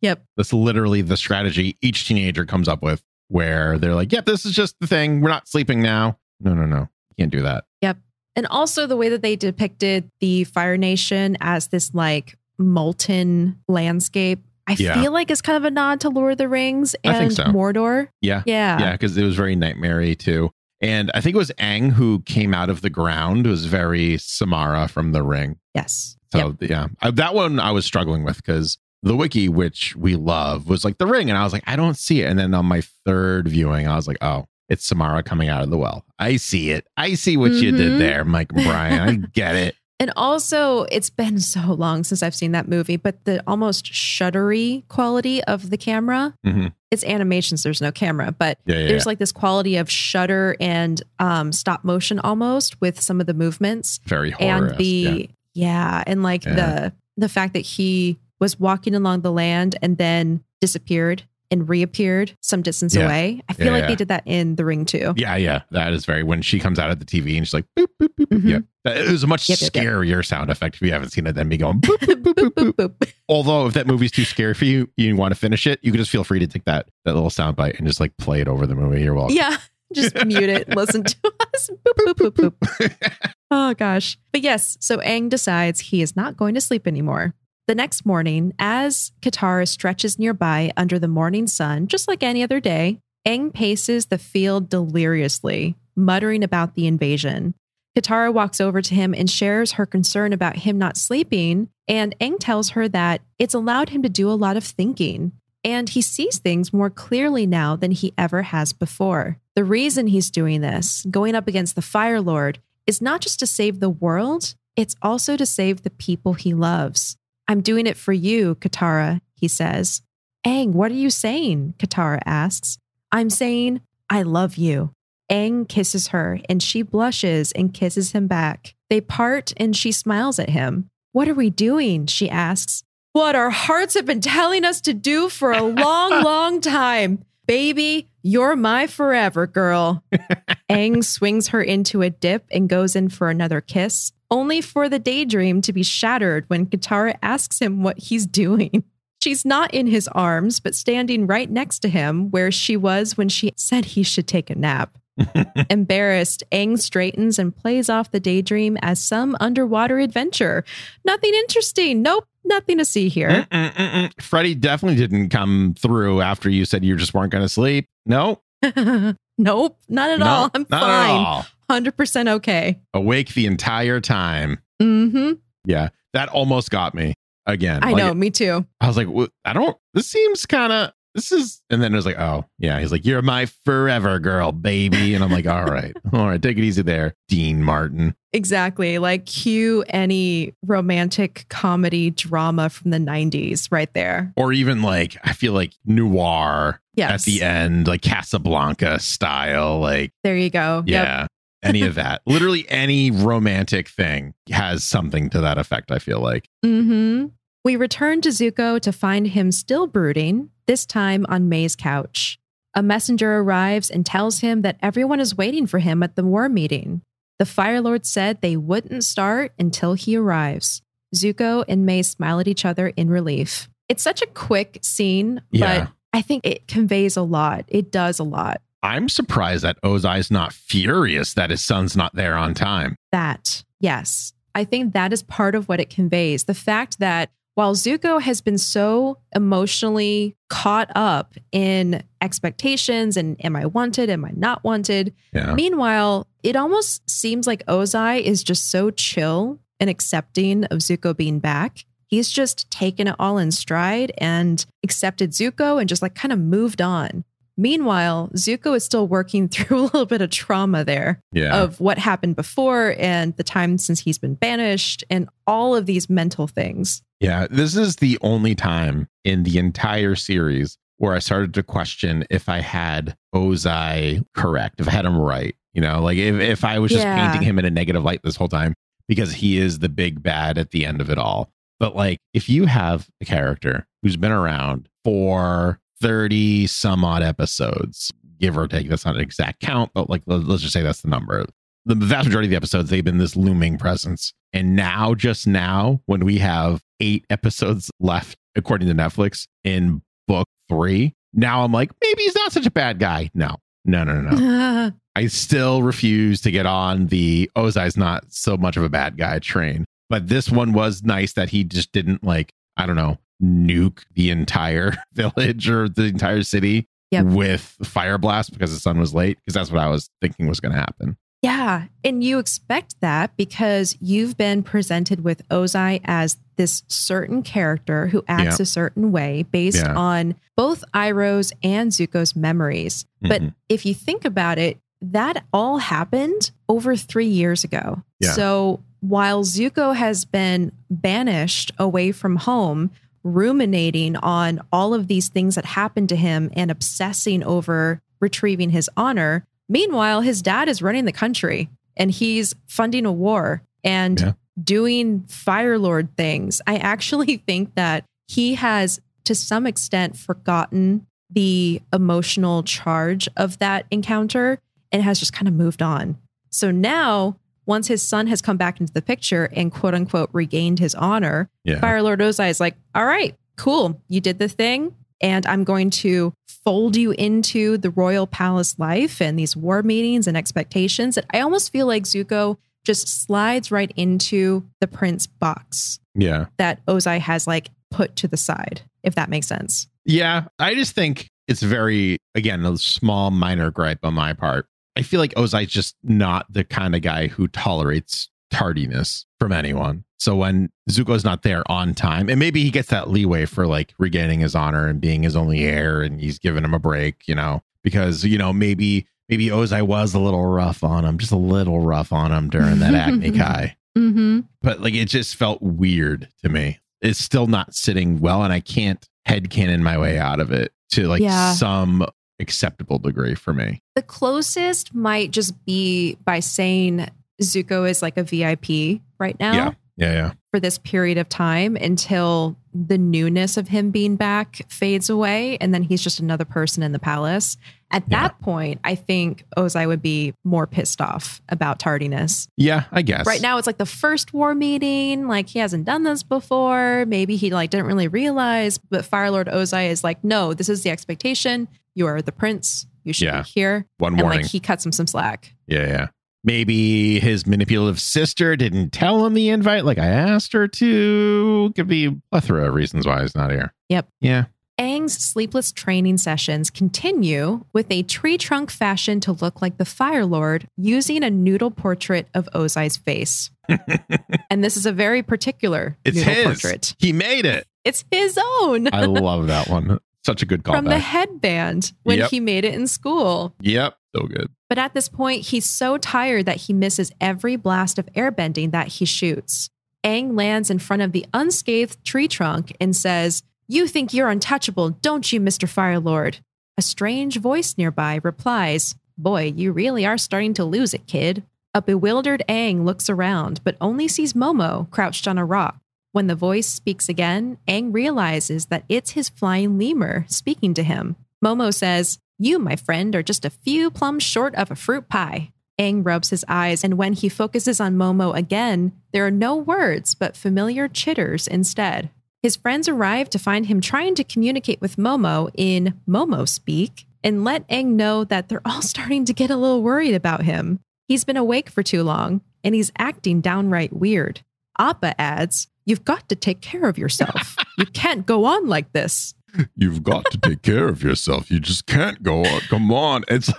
Yep. That's literally the strategy each teenager comes up with where they're like, yep, this is just the thing. We're not sleeping now. No, no, no. You can't do that. Yep. And also the way that they depicted the Fire Nation as this like molten landscape. I Yeah. feel like it's kind of a nod to Lord of the Rings and so. Mordor. Yeah. Yeah. Yeah. Because it was very nightmare too. And I think it was Aang who came out of the ground. It was very Samara from the ring. Yes. So yeah, I, that one I was struggling with because the wiki, which we love, was like the ring, and I was like, I don't see it. And then on my third viewing, I was like, oh, it's Samara coming out of the well. I see it. I see what you Mhm. did there, Mike and Bryan. I get it. And also, it's been so long since I've seen that movie, but the almost shuddery quality of the camera. Mhm. It's animations, there's no camera, but Yeah, yeah, there's yeah. like this quality of shutter and um, stop motion almost with some of the movements. very horror. and the yeah. and like Yeah. the the fact that he was walking along the land and then disappeared and reappeared some distance Yeah. away. I feel Yeah, like yeah. they did that in the ring too. yeah, yeah, that is very when she comes out of the TV and she's like, boop, boop, boop, boop. Mhm. yeah, it was a much Yep, yep, yep. scarier sound effect if you haven't seen it than me going. Boop, boop, boop, boop, boop. Boop, boop. Although if that movie's too scary for you, you want to finish it, you can just feel free to take that that little sound bite and just like play it over the movie. You're welcome. Yeah. Just mute it. Listen to us. Boop, boop, boop, boop. Oh gosh. But yes, so Aang decides he is not going to sleep anymore. The next morning, as Katara stretches nearby under the morning sun, just like any other day, Aang paces the field deliriously, muttering about the invasion. Katara walks over to him and shares her concern about him not sleeping, and Aang tells her that it's allowed him to do a lot of thinking, and he sees things more clearly now than he ever has before. The reason he's doing this, going up against the Fire Lord, is not just to save the world, it's also to save the people he loves. I'm doing it for you, Katara, he says. Aang, what are you saying? Katara asks. I'm saying, I love you. Aang kisses her and she blushes and kisses him back. They part and she smiles at him. What are we doing? She asks. what our hearts have been telling us to do for a long, long time. Baby, you're my forever girl. Aang swings her into a dip and goes in for another kiss, only for the daydream to be shattered when Katara asks him what he's doing. She's not in his arms, but standing right next to him where she was when she said he should take a nap. Embarrassed, Aang straightens and plays off the daydream as some underwater adventure. Nothing interesting. Nope, nothing to see here. Mm-mm-mm-mm. Freddy definitely didn't come through after you said you just weren't going to sleep. No, nope, not at no, all. I'm not fine. 100% okay. Awake the entire time. hmm Yeah, that almost got me again. I Like, know, me too. I was like, "Wha- I don't. This seems kind of. This is, and then it was like, oh yeah. He's like, you're my forever girl, baby, and I'm like, all right, all right, take it easy there, Dean Martin. Exactly. Like cue any romantic comedy drama from the 90s right there. Or even like, I feel like noir Yes. at the end, like Casablanca style, like There you go. Yep. yeah, any of that. Literally any romantic thing has something to that effect. I feel like. hmm We return to Zuko to find him still brooding, this time on Mai's couch. A messenger arrives and tells him that everyone is waiting for him at the war meeting. The Fire Lord said they wouldn't start until he arrives. Zuko and May smile at each other in relief. It's such a quick scene, Yeah. but I think it conveys a lot. It does a lot. I'm surprised that Ozai's not furious that his son's not there on time. That, yes. I think that is part of what it conveys. The fact that while Zuko has been so emotionally caught up in expectations and am I wanted, am I not wanted? Yeah. Meanwhile, it almost seems like Ozai is just so chill and accepting of Zuko being back. He's just taken it all in stride and accepted Zuko and just like kind of moved on. Meanwhile, Zuko is still working through a little bit of trauma there Yeah. of what happened before and the time since he's been banished and all of these mental things. Yeah, this is the only time in the entire series where I started to question if I had Ozai correct, if I had him right. You know, like if, if I was just Yeah. painting him in a negative light this whole time because he is the big bad at the end of it all. But like, if you have a character who's been around for 30 some odd episodes, give or take, that's not an exact count, but like, let- let's just say that's the number. The vast majority of the episodes, they've been this looming presence. And now, just now, when we have eight episodes left, according to Netflix, in book three, now I'm like, maybe he's not such a bad guy. No, no, no, no, no. I still refuse to get on the oh, Ozai's not so much of a bad guy train. But this one was nice that he just didn't like, I don't know, nuke the entire village or the entire city Yep. with fire blast because the sun was late. Because that's what I was thinking was going to happen. yeah. And you expect that because you've been presented with Ozai as this certain character who acts a certain way based Yeah. on both Iroh's and Zuko's memories. But Mhm. if you think about it, that all happened over three years ago. Yeah. So while Zuko has been banished away from home, ruminating on all of these things that happened to him and obsessing over retrieving his honor, meanwhile, his dad is running the country and he's funding a war and Yeah. doing Fire Lord things. I actually think that he has, to some extent, forgotten the emotional charge of that encounter and has just kind of moved on. So now, once his son has come back into the picture and quote unquote regained his honor, Yeah. Fire Lord Ozai is like, all right, cool. You did the thing. And I'm going to fold you into the royal palace life and these war meetings and expectations. And I almost feel like Zuko just slides right into the prince box Yeah. that Ozai has like put to the side, if that makes sense. Yeah, I just think it's very again a small minor gripe on my part. I feel like Ozai's just not the kind of guy who tolerates tardiness from anyone. So when Zuko's not there on time, and maybe he gets that leeway for like regaining his honor and being his only heir, and he's giving him a break, you know, because you know maybe maybe Ozai was a little rough on him, just a little rough on him during that Agni Kai Mm-hmm. but like it just felt weird to me. It's still not sitting well, and I can't headcanon my way out of it to like Yeah. some acceptable degree for me. The closest might just be by saying Zuko is like a VIP right now. Yeah. Yeah, yeah. for this period of time until the newness of him being back fades away and then he's just another person in the palace. At Yeah. that point, I think Ozai would be more pissed off about tardiness. Yeah, I guess. Right now it's like the first war meeting, like he hasn't done this before. Maybe he like didn't really realize, but Fire Lord Ozai is like, "No, this is the expectation. You are the prince. You should Yeah. be here." One And warning. like he cuts him some slack. yeah, yeah. Maybe his manipulative sister didn't tell him the invite like I asked her to. Could be a plethora of reasons why he's not here. Yep. Yeah. Aang's sleepless training sessions continue with a tree trunk fashion to look like the Fire Lord using a noodle portrait of Ozai's face. and this is a very particular It's noodle his. portrait. He made it. It's his own I love that one. Such a good call. from the headband when Yep. he made it in school. Yep. So good. But at this point, he's so tired that he misses every blast of airbending that he shoots. Aang lands in front of the unscathed tree trunk and says, You think you're untouchable, don't you, Mr. Fire Lord? A strange voice nearby replies, Boy, you really are starting to lose it, kid. A bewildered Aang looks around, but only sees Momo crouched on a rock. When the voice speaks again, Aang realizes that it's his flying lemur speaking to him. Momo says, You, my friend, are just a few plums short of a fruit pie. Aang rubs his eyes, and when he focuses on Momo again, there are no words but familiar chitters instead. His friends arrive to find him trying to communicate with Momo in Momo speak and let Aang know that they're all starting to get a little worried about him. He's been awake for too long, and he's acting downright weird. Appa adds, You've got to take care of yourself. you can't go on like this. You've got to take care of yourself. You just can't go on. Come on. It's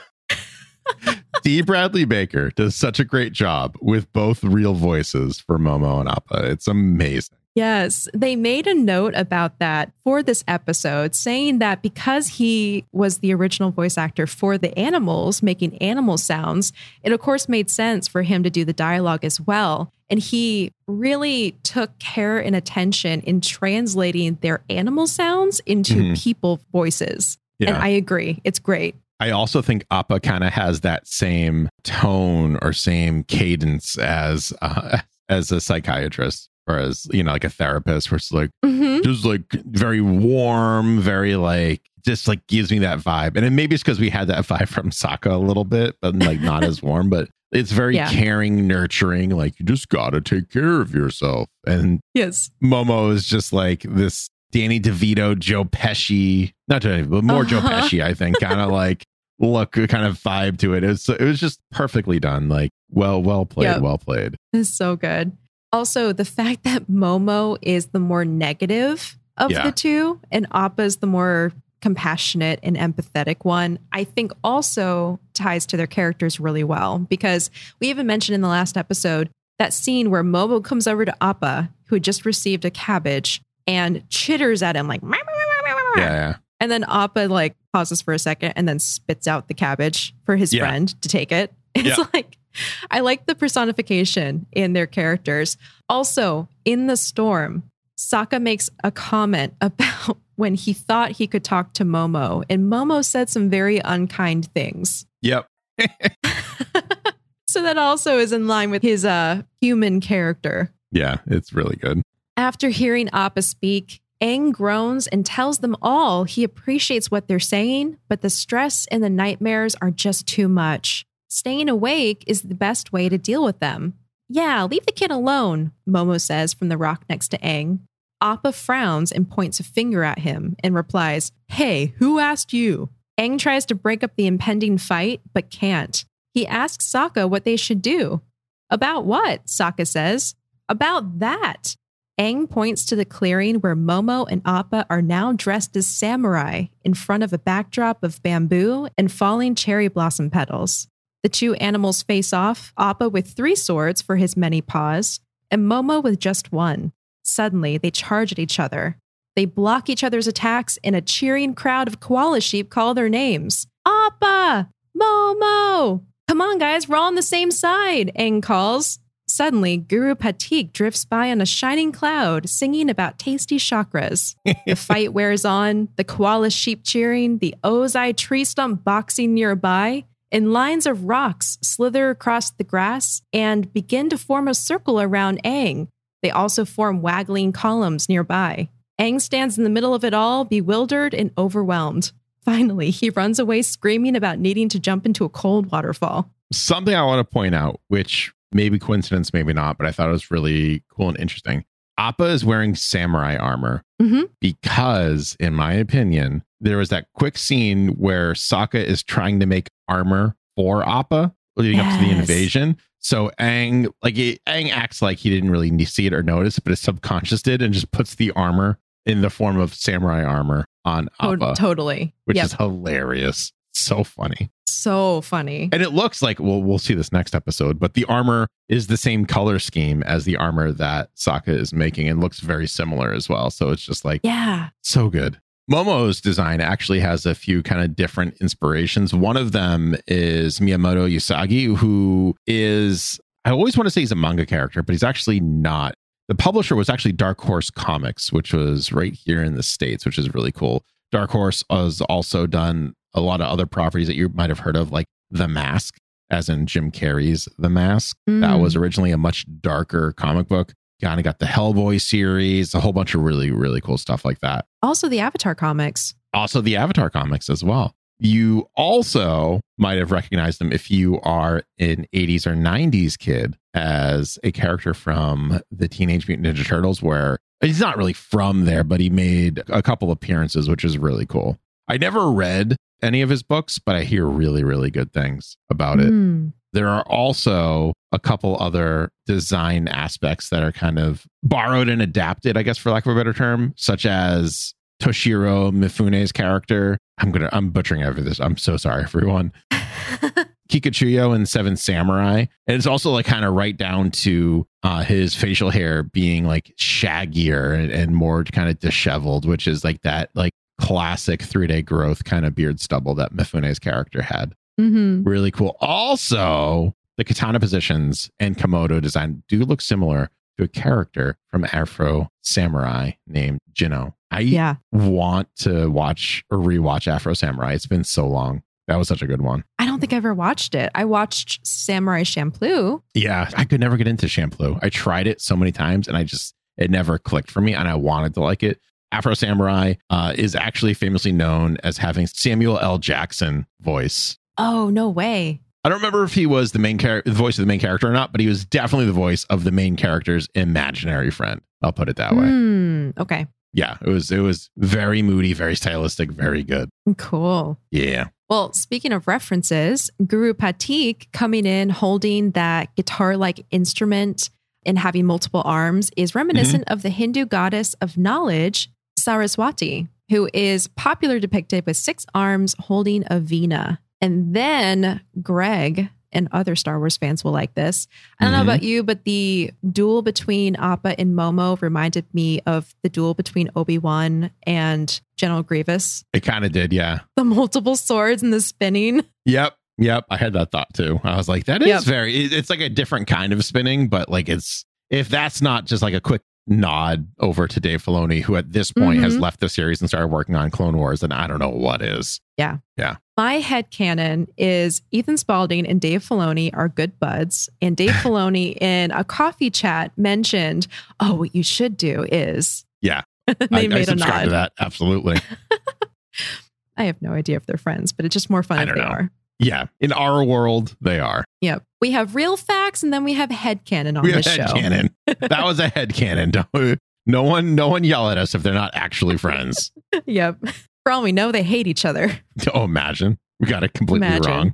D. Bradley Baker does such a great job with both real voices for Momo and Appa. It's amazing. Yes, they made a note about that for this episode, saying that because he was the original voice actor for the animals, making animal sounds, it of course made sense for him to do the dialogue as well. And he really took care and attention in translating their animal sounds into Mhm. people voices. Yeah. And I agree, it's great. I also think Appa kind of has that same tone or same cadence as uh, as a psychiatrist or as you know like a therapist where it's like Mhm. just like very warm, very like just like gives me that vibe. And it maybe it's because we had that vibe from Sokka a little bit, but like not as warm, but it's very Yeah. caring, nurturing, like you just gotta take care of yourself. And Yes. Momo is just like this Danny DeVito, Joe Pesci, not Joe, but more Joe Uh-huh. Pesci, I think, kind of like look, kind of vibe to it. It was, it was just perfectly done. Like, well, well played, Yep. well played. It's so good. Also, the fact that Momo is the more negative of Yeah. the two and Appa's the more compassionate and empathetic one, I think also ties to their characters really well because we even mentioned in the last episode that scene where Momo comes over to Appa, who had just received a cabbage, and chitters at him like, yeah. And then Appa like pauses for a second and then spits out the cabbage for his Yeah. friend to take it. It's Yeah. like I like the personification in their characters. Also, in the storm, Sokka makes a comment about when he thought he could talk to Momo, and Momo said some very unkind things. Yep. So that also is in line with his uh, human character. Yeah, it's really good. After hearing Appa speak, Aang groans and tells them all he appreciates what they're saying, but the stress and the nightmares are just too much. Staying awake is the best way to deal with them. Yeah, leave the kid alone, Momo says from the rock next to Aang. Appa frowns and points a finger at him and replies, Hey, who asked you? Aang tries to break up the impending fight, but can't. He asks Sokka what they should do. About what? Sokka says. About that. Aang points to the clearing where Momo and Appa are now dressed as samurai in front of a backdrop of bamboo and falling cherry blossom petals. The two animals face off, Appa with three swords for his many paws, and Momo with just one. Suddenly, they charge at each other. They block each other's attacks, and a cheering crowd of koala sheep call their names Appa! Momo! Come on, guys, we're all on the same side, Aang calls. Suddenly, Guru Pathik drifts by on a shining cloud, singing about tasty chakras. the fight wears on, the koala sheep cheering, the Ozai tree stump boxing nearby, and lines of rocks slither across the grass and begin to form a circle around Aang. They also form waggling columns nearby. Aang stands in the middle of it all, bewildered and overwhelmed. Finally, he runs away screaming about needing to jump into a cold waterfall. Something I want to point out, which maybe coincidence, maybe not, but I thought it was really cool and interesting. Appa is wearing samurai armor Mhm. because, in my opinion, there was that quick scene where Sokka is trying to make armor for Appa leading up to the invasion. So Aang like he- Aang, acts like he didn't really see it or notice, but his subconscious did, and just puts the armor in the form of samurai armor on To- Appa, totally. which Yep. is hilarious. So funny. so funny. And it looks like well, we'll see this next episode, but the armor is the same color scheme as the armor that Sokka is making and looks very similar as well. So it's just like Yeah. so good. Momo's design actually has a few kind of different inspirations. One of them is Miyamoto Usagi, who is, I always want to say he's a manga character, but he's actually not. The publisher was actually Dark Horse Comics, which was right here in the States, which is really cool. Dark Horse has also done a lot of other properties that you might have heard of, like The Mask, as in Jim Carrey's The Mask. That Mm. was originally a much darker comic book. Kind of got the Hellboy series, a whole bunch of really, really cool stuff like that. Also the Avatar comics. Also, the Avatar comics as well. You also might have recognized him if you are an 80s or 90s kid as a character from the Teenage Mutant Ninja Turtles, where he's not really from there, but he made a couple appearances, which is really cool. I never read any of his books, but I hear really, really good things about it. Mm. There are also a couple other design aspects that are kind of borrowed and adapted, I guess, for lack of a better term, such as Toshiro Mifune's character. I'm gonna I'm butchering every this. I'm so sorry, everyone. Kikachuyo in Seven Samurai. And it's also like kind of right down to uh, his facial hair being like shaggier and, and more kind of disheveled, which is like that like classic three day growth kind of beard stubble that Mifune's character had hmm really cool. Also, the katana positions and Komodo design do look similar to a character from Afro Samurai named Jinno. I Yeah. want to watch or rewatch Afro Samurai. It's been so long. That was such a good one. I don't think I ever watched it. I watched Samurai Champloo. Yeah, I could never get into Shampoo. I tried it so many times and I just, it never clicked for me and I wanted to like it. Afro Samurai uh, is actually famously known as having Samuel L. Jackson voice. Oh, no way. I don't remember if he was the main character, the voice of the main character or not, but he was definitely the voice of the main character's imaginary friend. I'll put it that way. Mm, okay. Yeah, it was it was very moody, very stylistic, very good. Cool. Yeah. Well, speaking of references, Guru Pathik coming in holding that guitar like instrument and having multiple arms is reminiscent of the Hindu goddess of knowledge, Saraswati, who is popular depicted with six arms holding a veena. And then Greg and other Star Wars fans will like this. I don't Mhm. know about you, but the duel between Appa and Momo reminded me of the duel between Obi Wan and General Grievous It kind of did, yeah. the multiple swords and the spinning. Yep. Yep. I had that thought too. I was like, that is Yep. very it's like a different kind of spinning, but like it's if that's not just like a quick nod over to Dave Filoni, who at this point has Mhm. left the series and started working on Clone Wars, and I don't know what is. Yeah. Yeah. My head canon is Ethan Spaulding and Dave Filoni are good buds. And Dave Filoni in a coffee chat mentioned, oh, what you should do is. Yeah. they I, I made a subscribe nod. to that. Absolutely. I have no idea if they're friends, but it's just more fun I if don't they know. are. Yeah. In our world, they are. Yep. We have real facts and then we have head canon on we have this head show. cannon. that was a head cannon. No one, no one yell at us if they're not actually friends. yep. For all we know, they hate each other. oh, imagine we got it completely Imagine. wrong.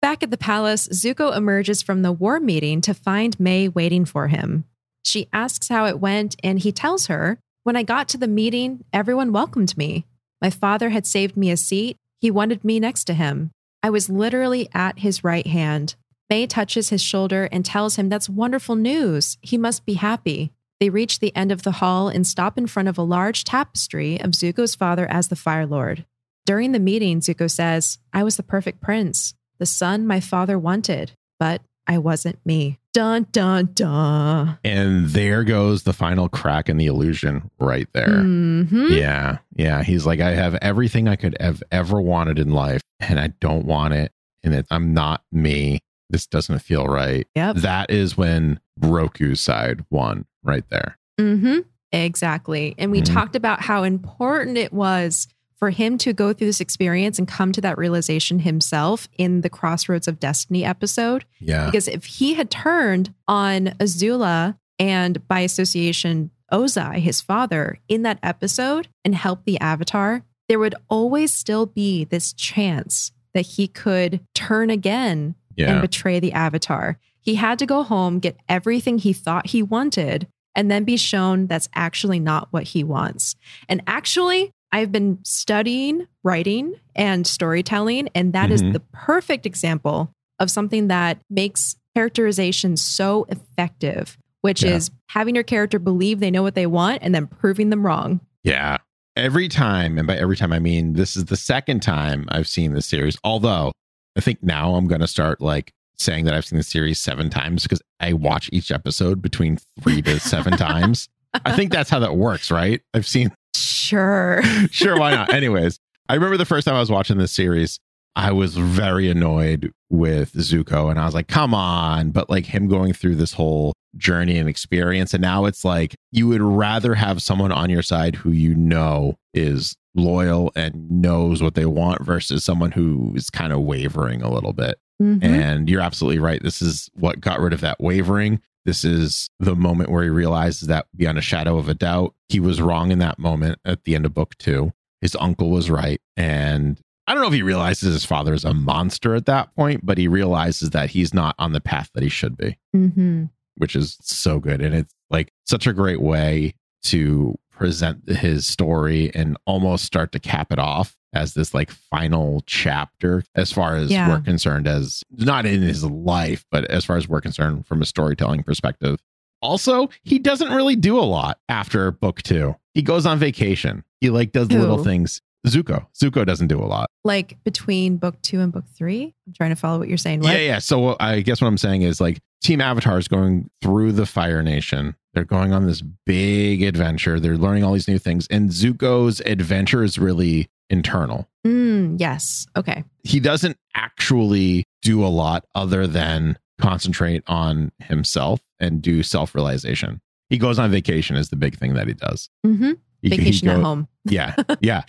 Back at the palace, Zuko emerges from the war meeting to find Mai waiting for him. She asks how it went, and he tells her, When I got to the meeting, everyone welcomed me. My father had saved me a seat. He wanted me next to him. I was literally at his right hand. Mai touches his shoulder and tells him that's wonderful news. He must be happy. They reach the end of the hall and stop in front of a large tapestry of Zuko's father as the Fire Lord. During the meeting, Zuko says, I was the perfect prince, the son my father wanted, but I wasn't me. Dun, dun, dun. And there goes the final crack in the illusion right there. Mhm. Yeah. Yeah. He's like, I have everything I could have ever wanted in life, and I don't want it. And it, I'm not me. This doesn't feel right. Yep. That is when Roku's side won right there. hmm Exactly. And we Mhm. talked about how important it was for him to go through this experience and come to that realization himself in the Crossroads of Destiny episode. Yeah. Because if he had turned on Azula and by association Ozai, his father, in that episode and helped the Avatar, there would always still be this chance that he could turn again and betray the Avatar. He had to go home, get everything he thought he wanted, and then be shown that's actually not what he wants. And actually, I've been studying writing and storytelling, and that is Mhm. the perfect example of something that makes characterization so effective, which Yeah. is having your character believe they know what they want and then proving them wrong. Yeah. Every time, and by every time I mean this is the second time I've seen this series. Although I think now I'm going to start like saying that I've seen the series seven times because I watch each episode between three to seven times. I think that's how that works, right? I've seen, Sure. sure, why not? Anyways, I remember the first time I was watching this series, I was very annoyed with Zuko and I was like, come on. But like him going through this whole journey and experience. And now it's like you would rather have someone on your side who you know is loyal and knows what they want versus someone who is kind of wavering a little bit. Mhm. And you're absolutely right. This is what got rid of that wavering. This is the moment where he realizes that beyond a shadow of a doubt, he was wrong in that moment at the end of book two. His uncle was right. And I don't know if he realizes his father is a monster at that point, but he realizes that he's not on the path that he should be, Mhm. which is so good. And it's like such a great way to present his story and almost start to cap it off as this like final chapter as far as Yeah. we're concerned as not in his life but as far as we're concerned from a storytelling perspective. Also he doesn't really do a lot after book two. He goes on vacation. He like does little things. Zuko. Zuko doesn't do a lot. Like between book two and book three? I'm trying to follow what you're saying. What? yeah yeah. So i guess what i'm saying is like team avatar is going through the fire nation. They're going on this big adventure. They're learning all these new things. And zuko's adventure is really internal Mm, yes. Okay. he doesn't actually do a lot other than concentrate on himself and do self-realization he goes on vacation is the big thing that he does hmm He- he Vacation at home. yeah yeah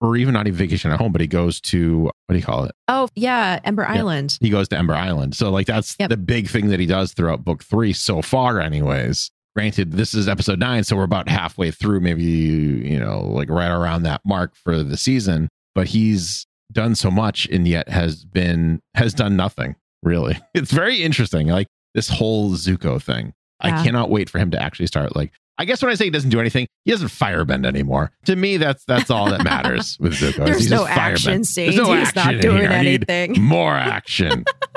or even not even vacation at home but he goes to what do you call it Oh, yeah. Ember Yeah. Island. he goes to Ember Island. So like that's Yep. the big thing that he does throughout book three so far, anyways. Granted, this is episode nine, so we're about halfway through, maybe you know, like right around that mark for the season. But he's done so much and yet has been has done nothing really. It's very interesting. Like this whole Zuko thing. Yeah. I cannot wait for him to actually start like I guess when I say he doesn't do anything, he doesn't firebend anymore. To me, that's that's all that matters with Zuko. There's he no action scenes. There's no He's action not doing here. I need anything. More action.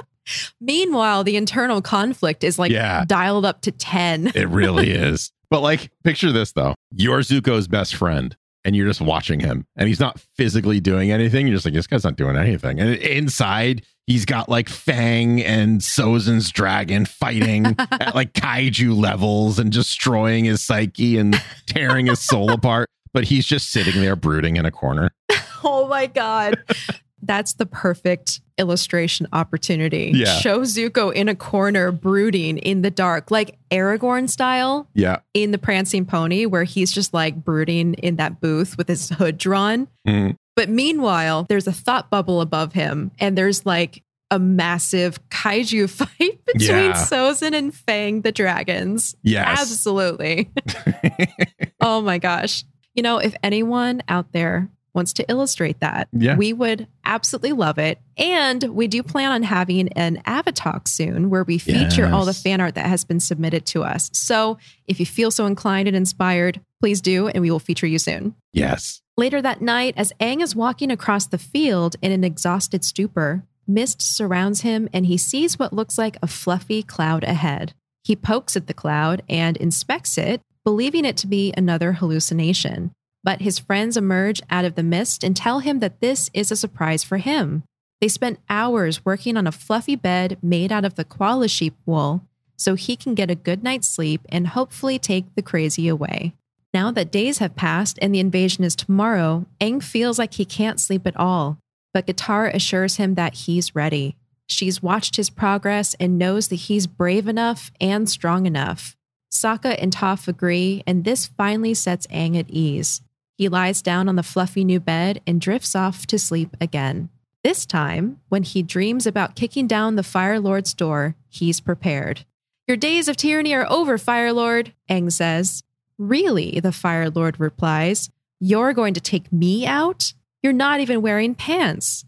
Meanwhile, the internal conflict is like Yeah. dialed up to 10. It really is. But like, picture this though. You're Zuko's best friend and you're just watching him and he's not physically doing anything. You're just like, this guy's not doing anything. And inside, he's got like Fang and Sozin's dragon fighting at like kaiju levels and destroying his psyche and tearing his soul apart. But he's just sitting there brooding in a corner. oh my God. That's the perfect illustration opportunity. Yeah. Show Zuko in a corner brooding in the dark, like Aragorn style Yeah. in the Prancing Pony, where he's just like brooding in that booth with his hood drawn. Mhm. But meanwhile, there's a thought bubble above him, and there's like a massive kaiju fight between Yeah. Sozin and Fang the dragons. Yes. Absolutely. oh my gosh. You know, if anyone out there wants to illustrate that, Yeah. we would absolutely love it. And we do plan on having an Avatalk soon where we feature all the fan art that has been submitted to us. So if you feel so inclined and inspired, please do, and we will feature you soon. yes. Later that night, as Aang is walking across the field in an exhausted stupor, mist surrounds him and he sees what looks like a fluffy cloud ahead. He pokes at the cloud and inspects it, believing it to be another hallucination. But his friends emerge out of the mist and tell him that this is a surprise for him. They spent hours working on a fluffy bed made out of the koala sheep wool so he can get a good night's sleep and hopefully take the crazy away. Now that days have passed and the invasion is tomorrow, Aang feels like he can't sleep at all. But Katara assures him that he's ready. She's watched his progress and knows that he's brave enough and strong enough. Sokka and Toph agree, and this finally sets Aang at ease. He lies down on the fluffy new bed and drifts off to sleep again. This time, when he dreams about kicking down the Fire Lord's door, he's prepared. Your days of tyranny are over, Fire Lord, Aang says. Really, the Fire Lord replies. You're going to take me out? You're not even wearing pants.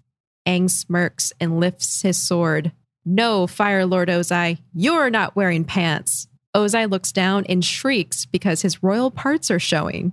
Aang smirks and lifts his sword. No, Fire Lord Ozai, you're not wearing pants. Ozai looks down and shrieks because his royal parts are showing.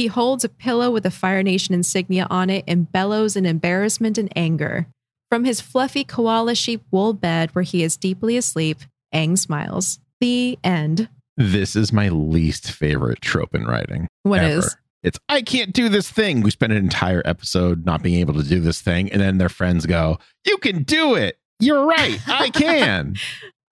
He holds a pillow with the Fire Nation insignia on it and bellows in embarrassment and anger. From his fluffy koala sheep wool bed where he is deeply asleep, Aang smiles. The end. This is my least favorite trope in writing. What ever. is? It's I can't do this thing. We spend an entire episode not being able to do this thing, and then their friends go, "You can do it. You're right. I can."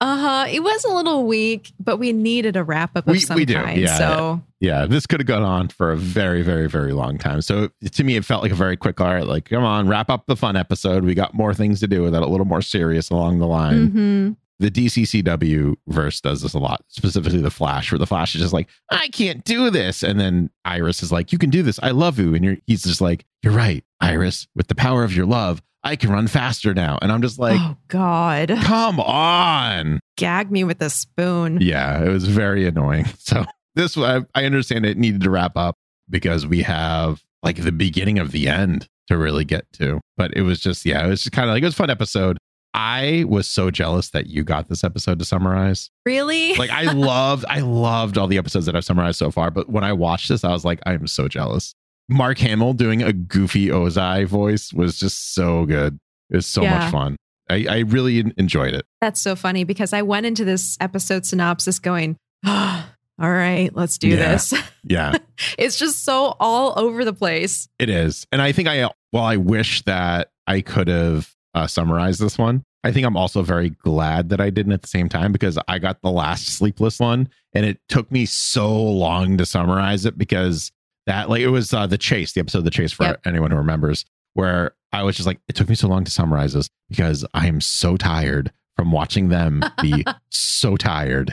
Uh huh. It was a little weak, but we needed a wrap up of We- some we do, kind. yeah. So yeah, this could have gone on for a very, very, very long time. So to me, it felt like a very quick. All right, like come on, wrap up the fun episode. We got more things to do with it, a little more serious along the line. hmm the DCCW verse does this a lot, specifically the Flash, where the Flash is just like, I can't do this. And then Iris is like, You can do this. I love you. And you're, he's just like, You're right, Iris. With the power of your love, I can run faster now. And I'm just like, oh God, Come on. gag me with a spoon. Yeah, it was very annoying. So this, I, I understand it needed to wrap up because we have like the beginning of the end to really get to. But it was just, yeah, it was just kind of like, it was a fun episode. I was so jealous that you got this episode to summarize. Really? like I loved I loved all the episodes that I've summarized so far, but when I watched this, I was like, I am so jealous. Mark Hamill doing a goofy Ozai voice was just so good. It was so Yeah. much fun. I, I really enjoyed it. That's so funny because I went into this episode synopsis going, all right, let's do Yeah. this. Yeah, it's just so all over the place. it is. And I think I well, I wish that I could have uh, summarized this one. I think I'm also very glad that I didn't at the same time because I got the last sleepless one and it took me so long to summarize it because that like it was uh, the chase, the episode of the chase for Yep. anyone who remembers, where I was just like, it took me so long to summarize this because I am so tired from watching them be so tired.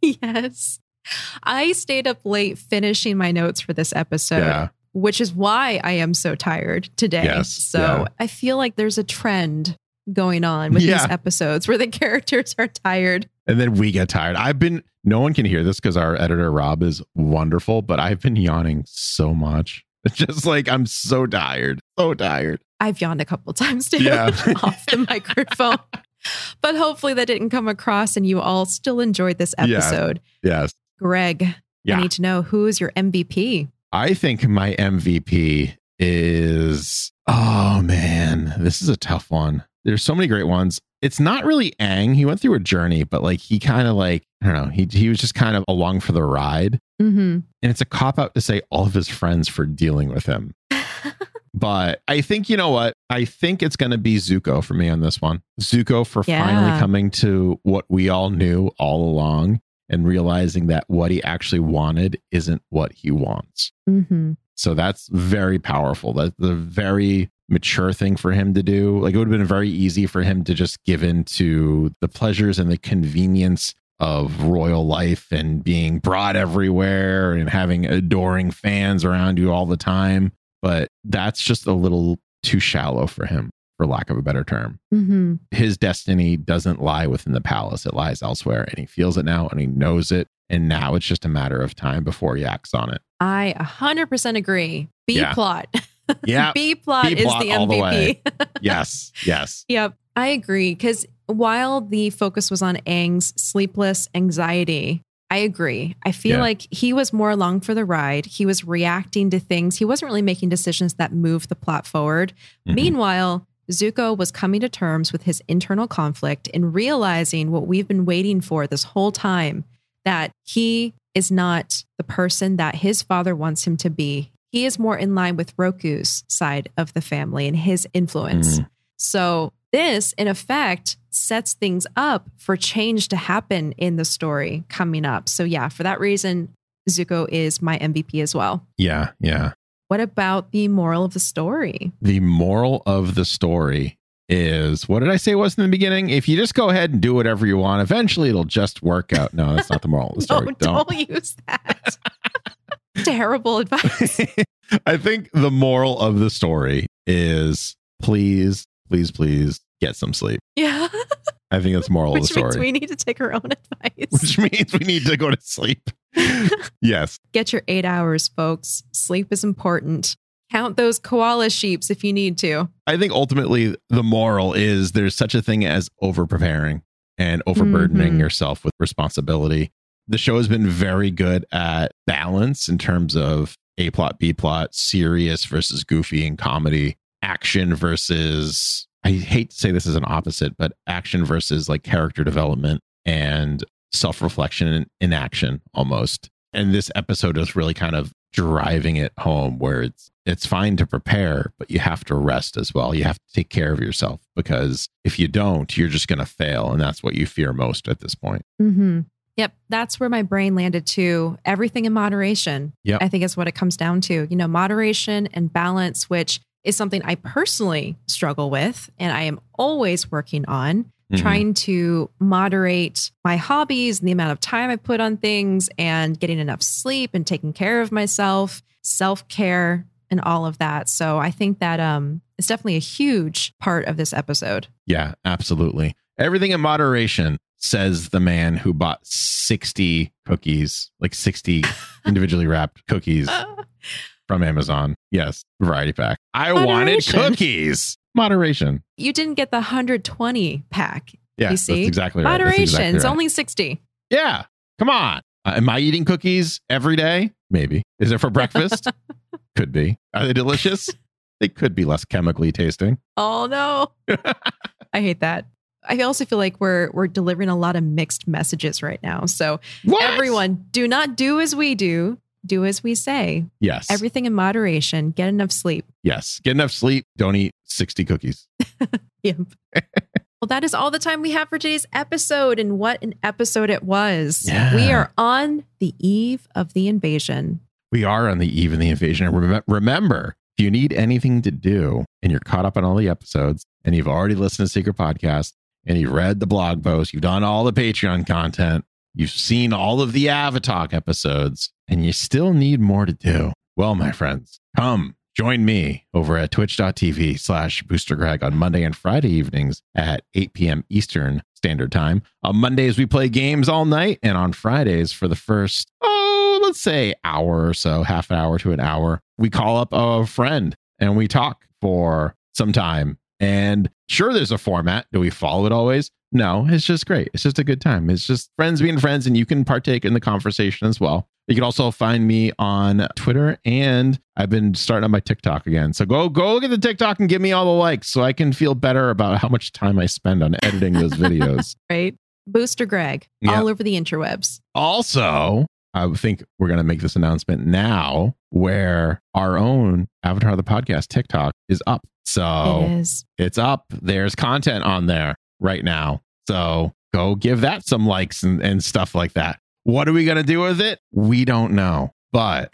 yes. I stayed up late finishing my notes for this episode, yeah. Which is why I am so tired today. Yes, So yeah. I feel like there's a trend going on with Yeah. these episodes where the characters are tired. And then we get tired. I've been, no one can hear this because our editor, Rob, is wonderful, but I've been yawning so much. It's just like, I'm so tired, so tired. I've yawned a couple times too Yeah. off the microphone. But hopefully that didn't come across and you all still enjoyed this Yeah. episode. Yes. Greg, Yeah. I need to know who is your MVP? I think my MVP is, oh man, this is a tough one. There's so many great ones. It's not really Aang. He went through a journey, but like he kind of like, I don't know, he, he was just kind of along for the ride. Mm-hmm. And it's a cop out to say all of his friends for dealing with him. But I think, you know what? I think it's going to be Zuko for me on this one. Zuko for Yeah. finally coming to what we all knew all along and realizing that what he actually wanted isn't what he wants. Mm-hmm. So that's very powerful. That's a very mature thing for him to do. Like it would have been very easy for him to just give in to the pleasures and the convenience of royal life and being brought everywhere and having adoring fans around you all the time. But that's just a little too shallow for him, for lack of a better term. Mm-hmm. His destiny doesn't lie within the palace, it lies elsewhere. And he feels it now and he knows it. And now it's just a matter of time before he acts on it. I 100% agree. B Yeah. plot. Yeah. B plot is the all the. MVP. yes. Yes. Yep, I agree. Because while the focus was on Aang's sleepless anxiety, I agree. I feel Yeah. like he was more along for the ride. He was reacting to things. He wasn't really making decisions that moved the plot forward. Mhm. Meanwhile, Zuko was coming to terms with his internal conflict and realizing what we've been waiting for this whole time that he is not the person that his father wants him to be. He is more in line with Roku's side of the family and his influence. Mm. So, this in effect sets things up for change to happen in the story coming up. So, yeah, for that reason, Zuko is my MVP as well. Yeah. Yeah. What about the moral of the story? The moral of the story is what did I say was in the beginning? If you just go ahead and do whatever you want, eventually it'll just work out. No, that's not the moral of the story. no, don't use that. Terrible advice. I think the moral of the story is please, please, please get some sleep. Yeah. I think that's moral Which of the story. means we need to take our own advice. Which means we need to go to sleep. yes. Get your eight hours, folks. Sleep is important. Count those koala sheeps if you need to. I think ultimately the moral is there's such a thing as over preparing and overburdening Mhm. yourself with responsibility. The show has been very good at balance in terms of A plot, B plot, serious versus goofy and comedy, action versus, I hate to say this as an opposite, but action versus like character development and self reflection in, action almost. And this episode is really kind of driving it home where it's it's fine to prepare but you have to rest as well you have to take care of yourself because if you don't you're just going to fail and that's what you fear most at this point Mm-hmm. Yep. That's where my brain landed too. Everything in moderation. Yep. I think is what it comes down to. You know, moderation and balance, which is something I personally struggle with and I am always working on. Mhm. trying to moderate my hobbies and the amount of time I put on things and getting enough sleep and taking care of myself, self-care and all of that. So I think that um it's definitely a huge part of this episode. yeah absolutely everything in moderation says the man who bought 60 cookies like 60 individually wrapped cookies from amazon yes variety pack i wanted cookies moderation You didn't get the 120 pack. yeah You see? that's exactly right Moderation. exactly It's right. only 60. Yeah. Come on. Uh, am I eating cookies every day? Maybe. Is it for breakfast? could be. Are they delicious? they could be less chemically tasting. Oh no. I hate that. I also feel like we're we're delivering a lot of mixed messages right now. So What? everyone, do not do as we do, do as we say. Yes. Everything in moderation. Get enough sleep. yes. Get enough sleep. Don't eat 60 cookies. Yep. well, that is all the time we have for today's episode, and what an episode it was. Yeah. We are on the eve of the invasion. We are on the eve of the invasion. And rem- remember, if you need anything to do and you're caught up on all the episodes and you've already listened to Secret Podcast and you've read the blog post, you've done all the Patreon content, you've seen all of the Avatalk episodes, and you still need more to do. Well, my friends, come join me over at twitch.tv slash booster greg on Monday and Friday evenings at 8 p.m. Eastern Standard Time. On Mondays, we play games all night, and on Fridays, for the first, oh, let's say hour or so, half an hour to an hour, we call up a friend and we talk for some time. And sure, there's a format. Do we follow it always? No, it's just great. It's just a good time. It's just friends being friends, and you can partake in the conversation as well. You can also find me on Twitter, and I've been starting on my TikTok again. So go go look at the TikTok and give me all the likes, so I can feel better about how much time I spend on editing those videos. Right? Booster Greg, Yeah. all over the interwebs. Also, I think we're going to make this announcement now where our own Avatar of the Podcast TikTok is up. So It is. it's up. There's content on there right now. So go give that some likes and, and stuff like that. What are we going to do with it? We don't know, but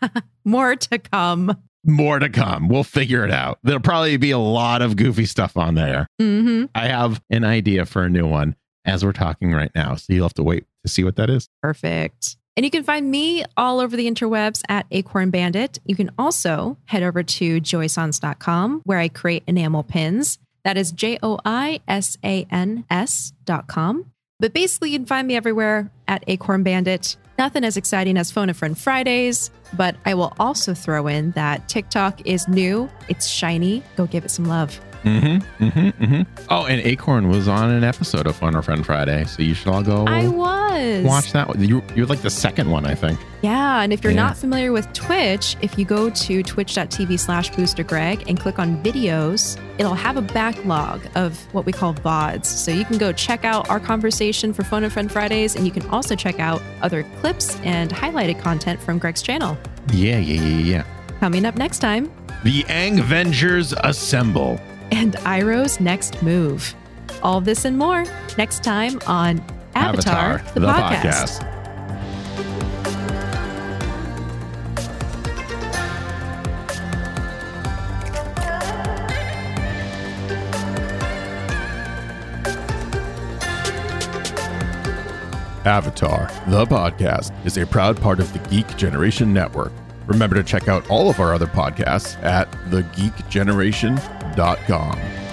More to come. more to come. We'll figure it out. There'll probably be a lot of goofy stuff on there. hmm I have an idea for a new one as we're talking right now. So you'll have to wait to see what that is. Perfect. And you can find me all over the interwebs at Acorn Bandit. You can also head over to joisans.com where I create enamel pins. That is J O I S A N S dot com. But basically, you can find me everywhere at Acorn Bandit. Nothing as exciting as Phone a Friend Fridays, but I will also throw in that TikTok is new, it's shiny. Go give it some love. Mm-hmm. Mm-hmm. Mm-hmm. Oh, and Acorn was on an episode of Phone a Friend Friday, so you should all go I was. watch that. one. You, you're like the second one, I think. Yeah, and if you're Yeah. not familiar with Twitch, if you go to twitch.tv slash boostergreg and click on videos, it'll have a backlog of what we call VODs. So you can go check out our conversation for Phone and Friend Fridays, and you can also check out other clips and highlighted content from Greg's channel. Yeah, yeah, yeah, yeah. Coming up next time, The Angvengers assemble and Iroh's next move. All this and more next time on Avatar, Avatar the, the, podcast. podcast. Avatar, the podcast, is a proud part of the Geek Generation Network. Remember to check out all of our other podcasts at thegeekgeneration.com.